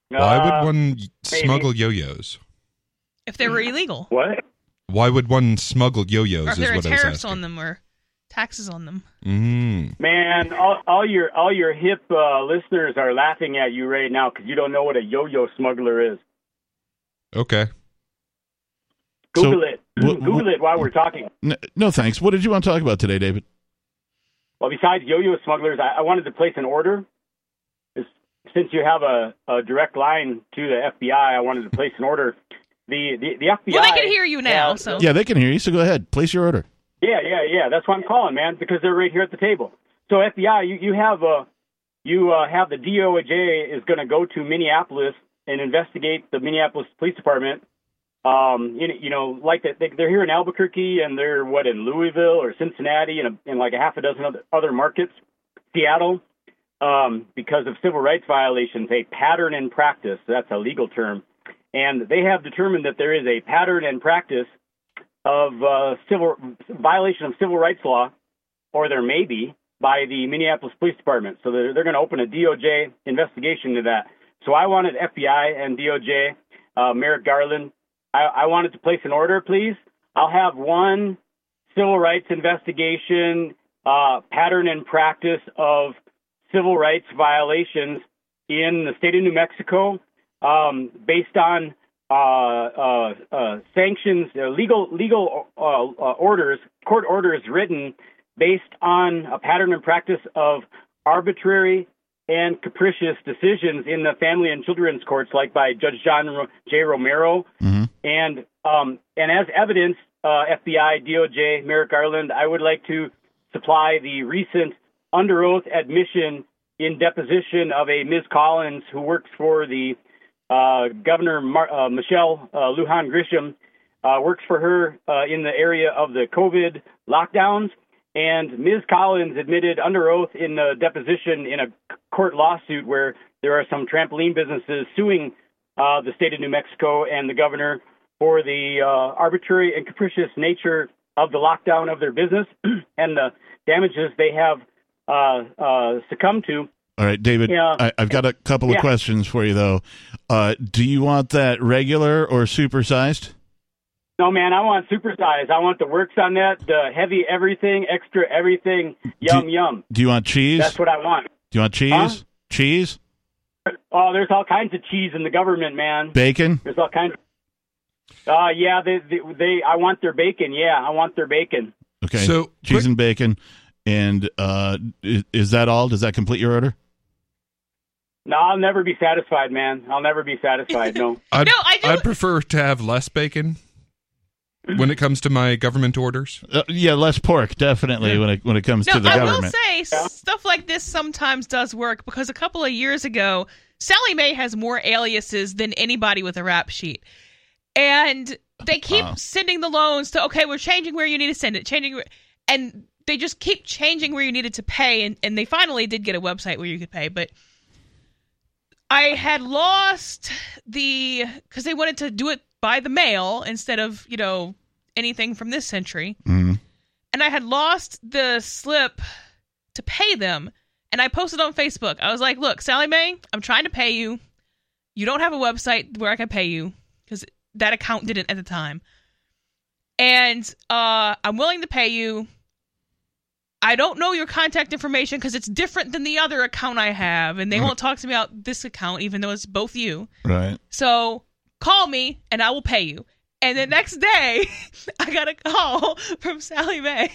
Why Uh, would one maybe. smuggle yo-yos? if they were illegal, What? Why would one smuggle yo-yos? or if is there I was tariffs on them or taxes on them. Mm. Man, all, all your all your hip uh, listeners are laughing at you right now because you don't know what a yo-yo smuggler is. Okay. Google So, it. wh- Google wh- it while we're talking. N- no, thanks. What did you want to talk about today, David? Well, besides yo-yo smugglers, I, I wanted to place an order. It's- Since you have a, a direct line to the FBI, I wanted to place an order. The the, the FBI. Well, they can hear you now, has- so Yeah, they can hear you. So go ahead, place your order. Yeah, yeah, yeah. That's why I'm calling, man, because they're right here at the table. So FBI, you you have uh, you uh, have the DOJ is going to go to Minneapolis and investigate the Minneapolis Police Department. Um, you know, you know, like that they, they're here in Albuquerque and they're what in Louisville or Cincinnati and, a, and like a half a dozen other, other markets, Seattle, um, because of civil rights violations, a pattern and practice. That's a legal term, and they have determined that there is a pattern and practice of uh, civil violation of civil rights law, or there may be by the Minneapolis Police Department. So they're, they're going to open a DOJ investigation into that. So I wanted FBI and DOJ, uh, Merrick Garland. I, I wanted to place an order, please. I'll have one civil rights investigation, uh, pattern and practice of civil rights violations in the state of New Mexico, um, based on uh, uh, uh, sanctions, uh, legal legal uh, uh, orders, court orders written based on a pattern and practice of arbitrary and capricious decisions in the family and children's courts, like by Judge John Ro- J. Romero, hmm and um, and as evidence, uh, FBI, DOJ, Merrick Garland, I would like to supply the recent under oath admission in deposition of a Ms. Collins who works for the Governor Mar- uh, Michelle uh, Lujan Grisham, uh, works for her uh, in the area of the COVID lockdowns. And Ms. Collins admitted under oath in a deposition in a court lawsuit where there are some trampoline businesses suing uh, the state of New Mexico and the governor for the uh, arbitrary and capricious nature of the lockdown of their business and the damages they have uh, uh, succumbed to. All right, David. Yeah. I, I've got a couple of Yeah. questions for you, though. Uh, do you want that regular or supersized? No, man, I want supersized. I want the works on that, the heavy everything, extra everything, yum Do- yum. Do you want cheese? That's what I want. do you want cheese? Huh? Cheese? Oh, there's all kinds of cheese in the government, man. Bacon? There's all kinds. Uh, yeah, they, they, they, I want their bacon. Yeah, I want their bacon. Okay. So, cheese quick- and bacon. And uh, is, is that all? Does that complete your order? No, I'll never be satisfied, man. I'll never be satisfied. No. I'd, No, I do- I'd prefer to have less bacon when it comes to my government orders. Uh, yeah, less pork, definitely, when it when it comes No, to the I government. will say stuff like this sometimes does work because a couple of years ago, Sallie Mae has more aliases than anybody with a rap sheet, and they keep Wow. sending the loans to okay, we're changing where you need to send it, changing, and they just keep changing where you needed to pay, and and they finally did get a website where you could pay, but. I had lost the because they wanted to do it by the mail instead of you know anything from this century Mhm. and I had lost the slip to pay them. And I posted on Facebook. I was like, "Look, Sallie Mae, I'm trying to pay you. You don't have a website where I can pay you because that account didn't at the time. And uh, I'm willing to pay you. I don't know your contact information because it's different than the other account I have, and they won't talk to me about this account, even though it's both you. Right. So call me and I will pay you. And the next day, I got a call from Sallie Mae.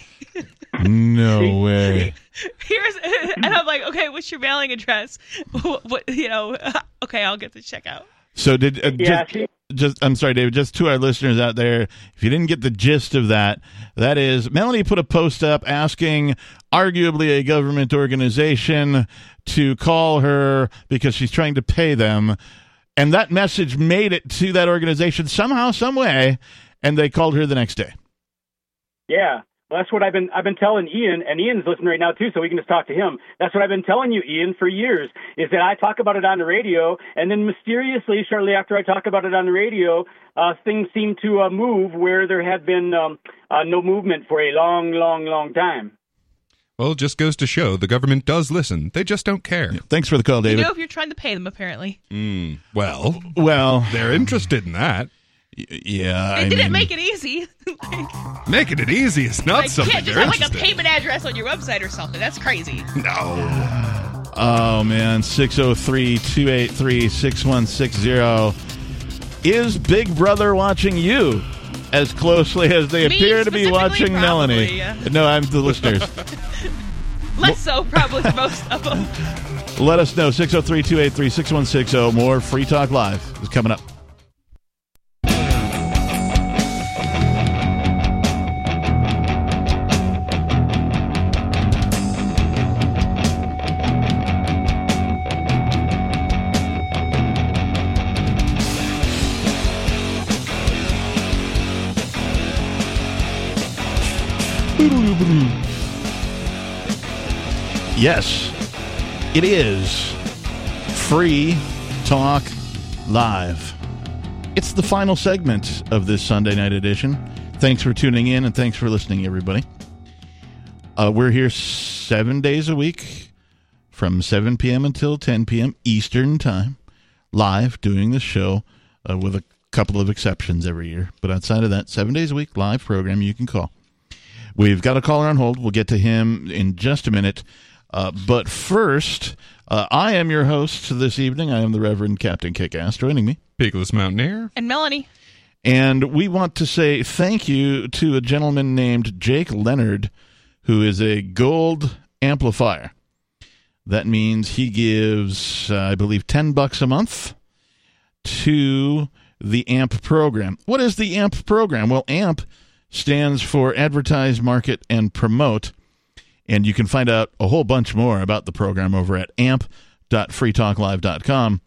No way. Here's and I'm like, okay, what's your mailing address? What, what you know? Okay, I'll get the check out. So did uh, Yeah, just, she- just I'm sorry, David. Just to our listeners out there, if you didn't get the gist of that, that is Melanie put a post up asking, arguably a government organization, to call her because she's trying to pay them, and that message made it to that organization somehow, some way, and they called her the next day. Yeah. Well, that's what I've been I've been telling Ian, and Ian's listening right now too, so we can just talk to him. That's what I've been telling you, Ian, for years. Is that I talk about it on the radio, and then mysteriously, shortly after I talk about it on the radio, uh, things seem to uh, move where there had been um, uh, no movement for a long, long, long time. Well, it just goes to show the government does listen. They just don't care. Thanks for the call, David. You know, if you're trying to pay them, apparently. Mm, well, well, they're interested in that. Yeah, They I didn't mean, make it easy. Making it easy is not like, something can't just have like a payment address on your website or something. That's crazy. No. Oh man, 603-283-6160. Is Big Brother watching you as closely as they Me appear to be watching probably, Melanie? yeah. No, I'm the listeners. Less so, probably most of them. Let us know 603-283-6160. More Free Talk Live is coming up. Yes, it is Free Talk Live. It's the final segment of this Sunday night edition. Thanks for tuning in and thanks for listening, everybody. Uh, we're here seven days a week from 7 p.m. until 10 p.m. Eastern Time, live doing the show uh, with a couple of exceptions every year. But outside of that, seven days a week, live program you can call. We've got a caller on hold. We'll get to him in just a minute. Uh, but first, uh, I am your host this evening. I am the Reverend Captain Kickass. Joining me, Peakless Mountaineer. And Melanie. and we want to say thank you to a gentleman named Jake Leonard, who is a gold amplifier. That means he gives, uh, I believe, 10 bucks a month to the AMP program. What is the AMP program? Well, AMP stands for Advertise, Market, and Promote. And you can find out a whole bunch more about the program over at amp.freetalklive.com.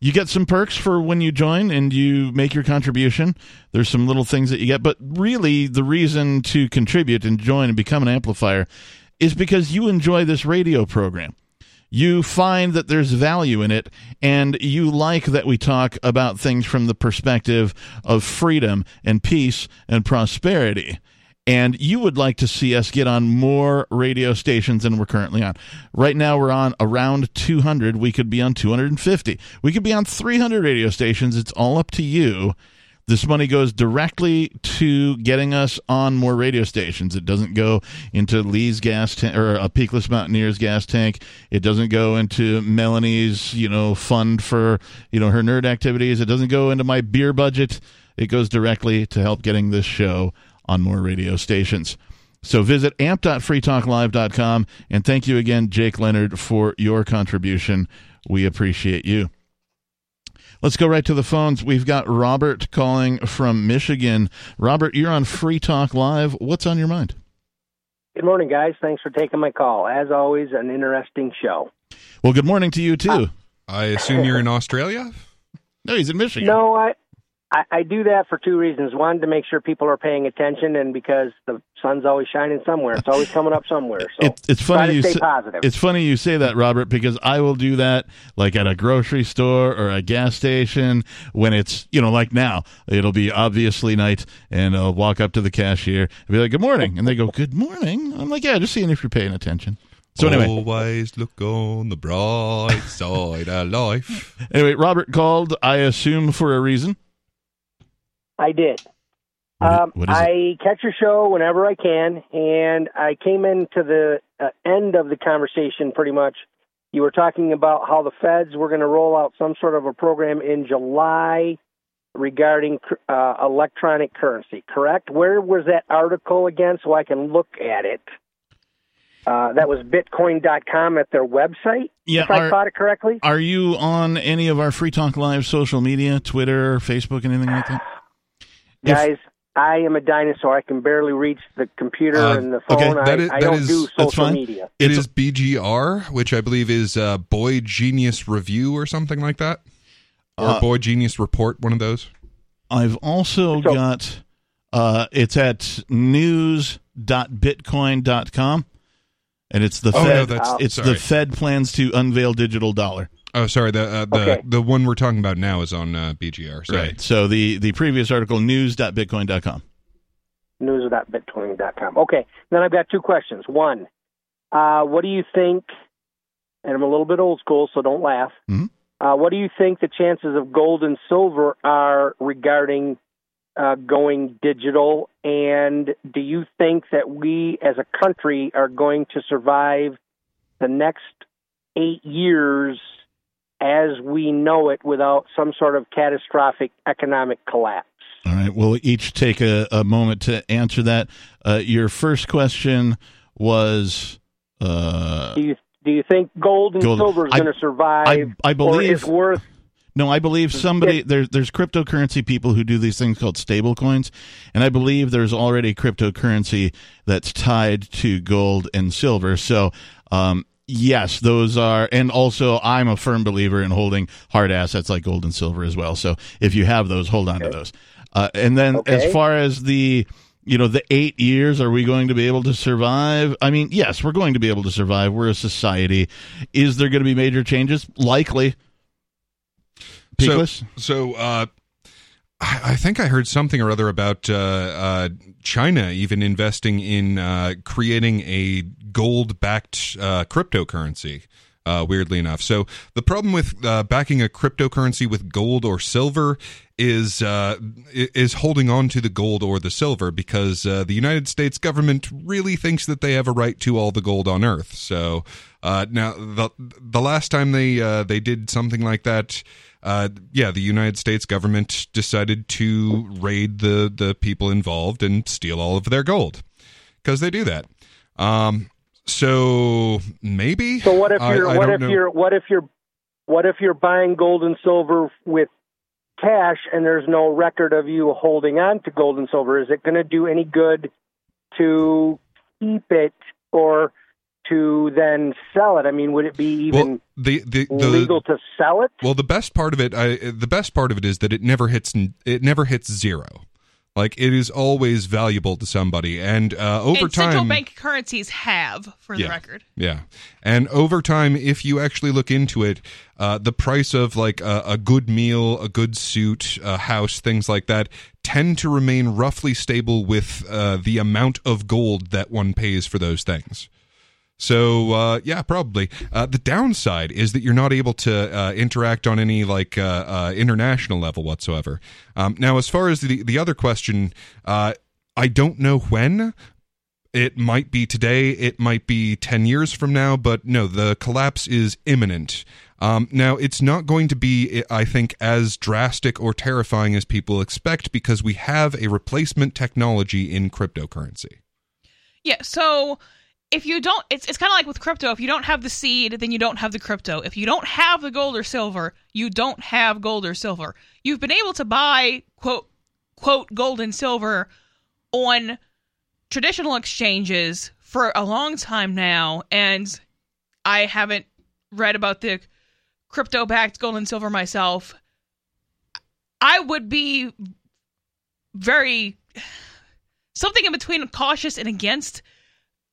You get some perks for when you join and you make your contribution. There's some little things that you get, but really the reason to contribute and join and become an amplifier is because you enjoy this radio program. You find that there's value in it, and you like that we talk about things from the perspective of freedom and peace and prosperity and you would like to see us get on more radio stations than we're currently on. Right now, we're on around 200. We could be on 250. We could be on 300 radio stations. It's all up to you. This money goes directly to getting us on more radio stations. It doesn't go into Lee's gas tank or a Peakless Mountaineers gas tank. It doesn't go into Melanie's, you know, fund for, you know, her nerd activities. It doesn't go into my beer budget. It goes directly to help getting this show on more radio stations. So visit amp.freetalklive.com and thank you again, Jake Leonard, for your contribution. We appreciate you. Let's go right to the phones. We've got Robert calling from Michigan. Robert, you're on Free Talk Live. What's on your mind? Good morning, guys. Thanks for taking my call. As always, an interesting show. Well, good morning to you, too. I assume you're in Australia? No, he's in Michigan. No, I, I I do that for two reasons. One, to make sure people are paying attention, and because the sun's always shining somewhere. It's always coming up somewhere. So It, it's try funny to you stay say, positive. It's funny you say that, Robert, because I will do that like at a grocery store or a gas station when it's you know like now. It'll be obviously night, and I'll walk up to the cashier and be like, "Good morning," and they go, "Good morning." I'm like, "Yeah, just seeing if you're paying attention." So anyway, Always look on the bright side of life. anyway, Robert called. I assume for a reason. I did. I- Um, what is it? I catch your show whenever I can, and I came into the uh, end of the conversation pretty much. You were talking about how the feds were going to roll out some sort of a program in July regarding uh, electronic currency, correct? Where was that article again so I can look at it? Uh, that was bitcoin.com at their website, Yeah, if I are- caught it correctly. Are you on any of our Free Talk Live social media, Twitter, Facebook, anything like that? If- Guys, I am a dinosaur. I can barely reach the computer Uh, and the phone. okay, I, that is- I that don't is- do that's social fine. media. It It's- is BGR, which I believe is uh, Boy Genius Review or something like that, or Uh, Boy Genius Report, one of those. I've also So- got uh, it's at news.bitcoin.com and it's the Oh, no, Fed that's- it's sorry. the Fed plans to unveil digital dollar. Oh, sorry. The uh, the Okay. the one we're talking about now is on uh, BGR. Sorry. Right. So the the previous article news.bitcoin.com. news.bitcoin.com. Okay, then I've got two questions. One, uh, what do you think? And I'm a little bit old school, so don't laugh. Mhm. Uh, what do you think the chances of gold and silver are regarding uh, going digital? And do you think that we as a country are going to survive the next eight years as we know it without some sort of catastrophic economic collapse? All right. We'll each take a, a moment to answer that. Uh, your first question was uh, Do you do you think gold and Gold. silver is going to survive? I, I or believe is worth No, I believe somebody there's there's cryptocurrency people who do these things called stable coins, and I believe there's already cryptocurrency that's tied to gold and silver. So, um, yes, those are, and also I'm a firm believer in holding hard assets like gold and silver as well. So, if you have those, hold on to those. Uh, and then Okay. as far as the you know the eight years are we going to be able to survive? I mean yes we're going to be able to survive. We're a society. Is there going to be major changes? Likely. So, so uh, I, think I heard something or other about uh, uh, China even investing in uh, creating a gold-backed uh, cryptocurrency. Uh, weirdly enough, so the problem with uh, backing a cryptocurrency with gold or silver is is holding on to the gold or the silver because the United States government really thinks that they have a right to all the gold on Earth. So now the the last time they they did something like that, uh, yeah, the United States government decided to raid the the people involved and steal all of their gold because they do that. Um, so maybe. So what if you're I what if know. you're what if you're what if you're buying gold and silver with cash and there's no record of you holding on to gold and silver? Is it going to do any good to keep it or to then sell it? I mean, would it be even well, the the, the legal to sell it? Well, the best part of it, I, the best part of it is that it never hits it never hits zero. Like it is always valuable to somebody, and uh, over and time, central bank currencies have, for the record. yeah, and over time, if you actually look into it, uh, the price of like a, a good meal, a good suit, a house, things like that, tend to remain roughly stable with uh, the amount of gold that one pays for those things. So uh, yeah, probably. Uh, the downside is that you're not able to uh, interact on any like uh, uh, international level whatsoever. Um, now, as far as the the other question, uh, I don't know when. It might be today. It might be ten years from now. But no, the collapse is imminent. Um, now, it's not going to be, I think, as drastic or terrifying as people expect because we have a replacement technology in cryptocurrency. Yeah, so if you don't it's it's kind of like with crypto, if you don't have the seed, then you don't have the crypto. If you don't have the gold or silver, you don't have gold or silver. You've been able to buy quote quote gold and silver on traditional exchanges for a long time now and I haven't read about the crypto backed gold and silver myself. I would be very something in between cautious and against.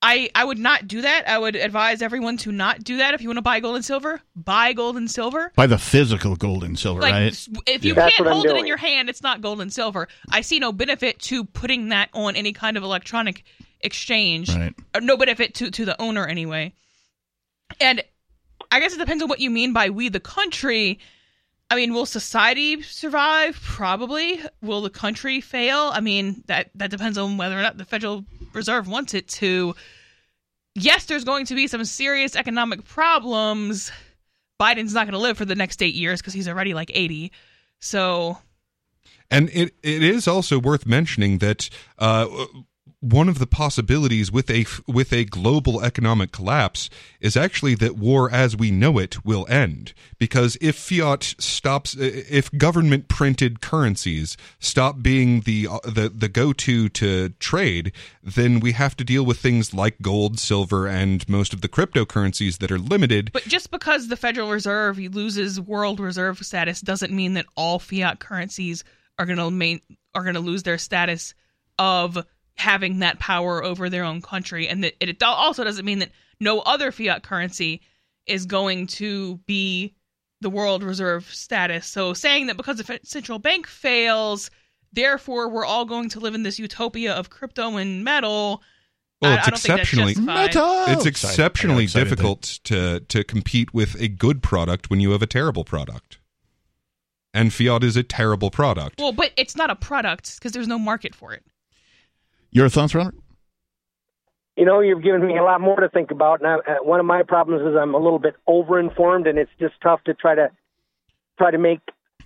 I I would not do that. I would advise everyone to not do that. If you want to buy gold and silver, buy gold and silver. Buy the physical gold and silver, Like right? if you Yeah. Can't what I'm hold it in your hand, it's not gold and silver. I see no benefit to putting that on any kind of electronic exchange. Right. Uh, no benefit to to the owner anyway. And I guess it depends on what you mean by we the country. I mean, will society survive? Probably. Will the country fail? I mean, that that depends on whether or not the Federal Reserve wants it to. Yes, there's going to be some serious economic problems. Biden's not going to live for the next eight years because he's already like 80. So, And it it is also worth mentioning that uh, one of the possibilities with a with a global economic collapse is actually that war as we know it will end. Because if fiat stops if government printed currencies stop being the the the go-to to trade then we have to deal with things like gold silver and most of the cryptocurrencies that are limited. But just because the Federal Reserve loses world reserve status doesn't mean that all fiat currencies are going to are going to lose their status of having that power over their own country, and that it also doesn't mean that no other fiat currency is going to be the world reserve status. So saying that because the central bank fails, therefore we're all going to live in this utopia of crypto and metal. Well, I- it's I don't think that's exceptionally justified. it's exceptionally difficult to to compete with a good product when you have a terrible product. And fiat is a terrible product. Well, but it's not a product because there's no market for it. Your thoughts, Robert? You know, you've given me a lot more to think about. Now, uh, one of my problems is I'm a little bit overinformed, and it's just tough to try to try to make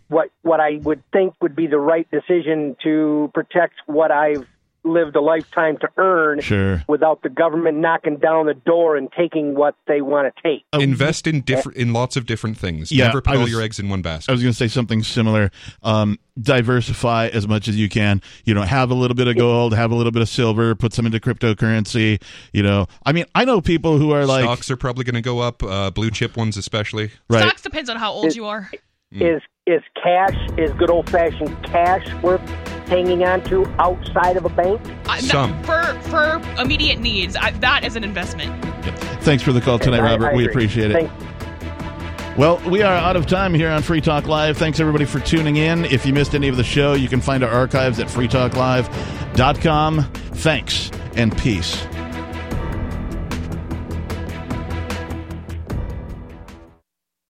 what what I would think would be the right decision to protect what I've lived a lifetime to earn Sure. without the government knocking down the door and taking what they want to take. Invest in different in lots of different things. Yeah, Never put I all your eggs in one basket. I was going to say something similar. Um, diversify as much as you can. You know, have a little bit of gold, have a little bit of silver, put some into cryptocurrency. You know, I mean, I know people who are like, Stocks are probably going to go up, uh, blue chip ones especially. right? Stocks depends on how old you are. Is is cash is good old fashioned cash worth hanging on to outside of a bank? I- no, for for immediate needs, I, that is an investment. Thanks for the call tonight, I- Robert. I we appreciate it. Well, we are out of time here on Free Talk Live. Thanks everybody for tuning in. If you missed any of the show, you can find our archives at freetalklive.com. Thanks and peace.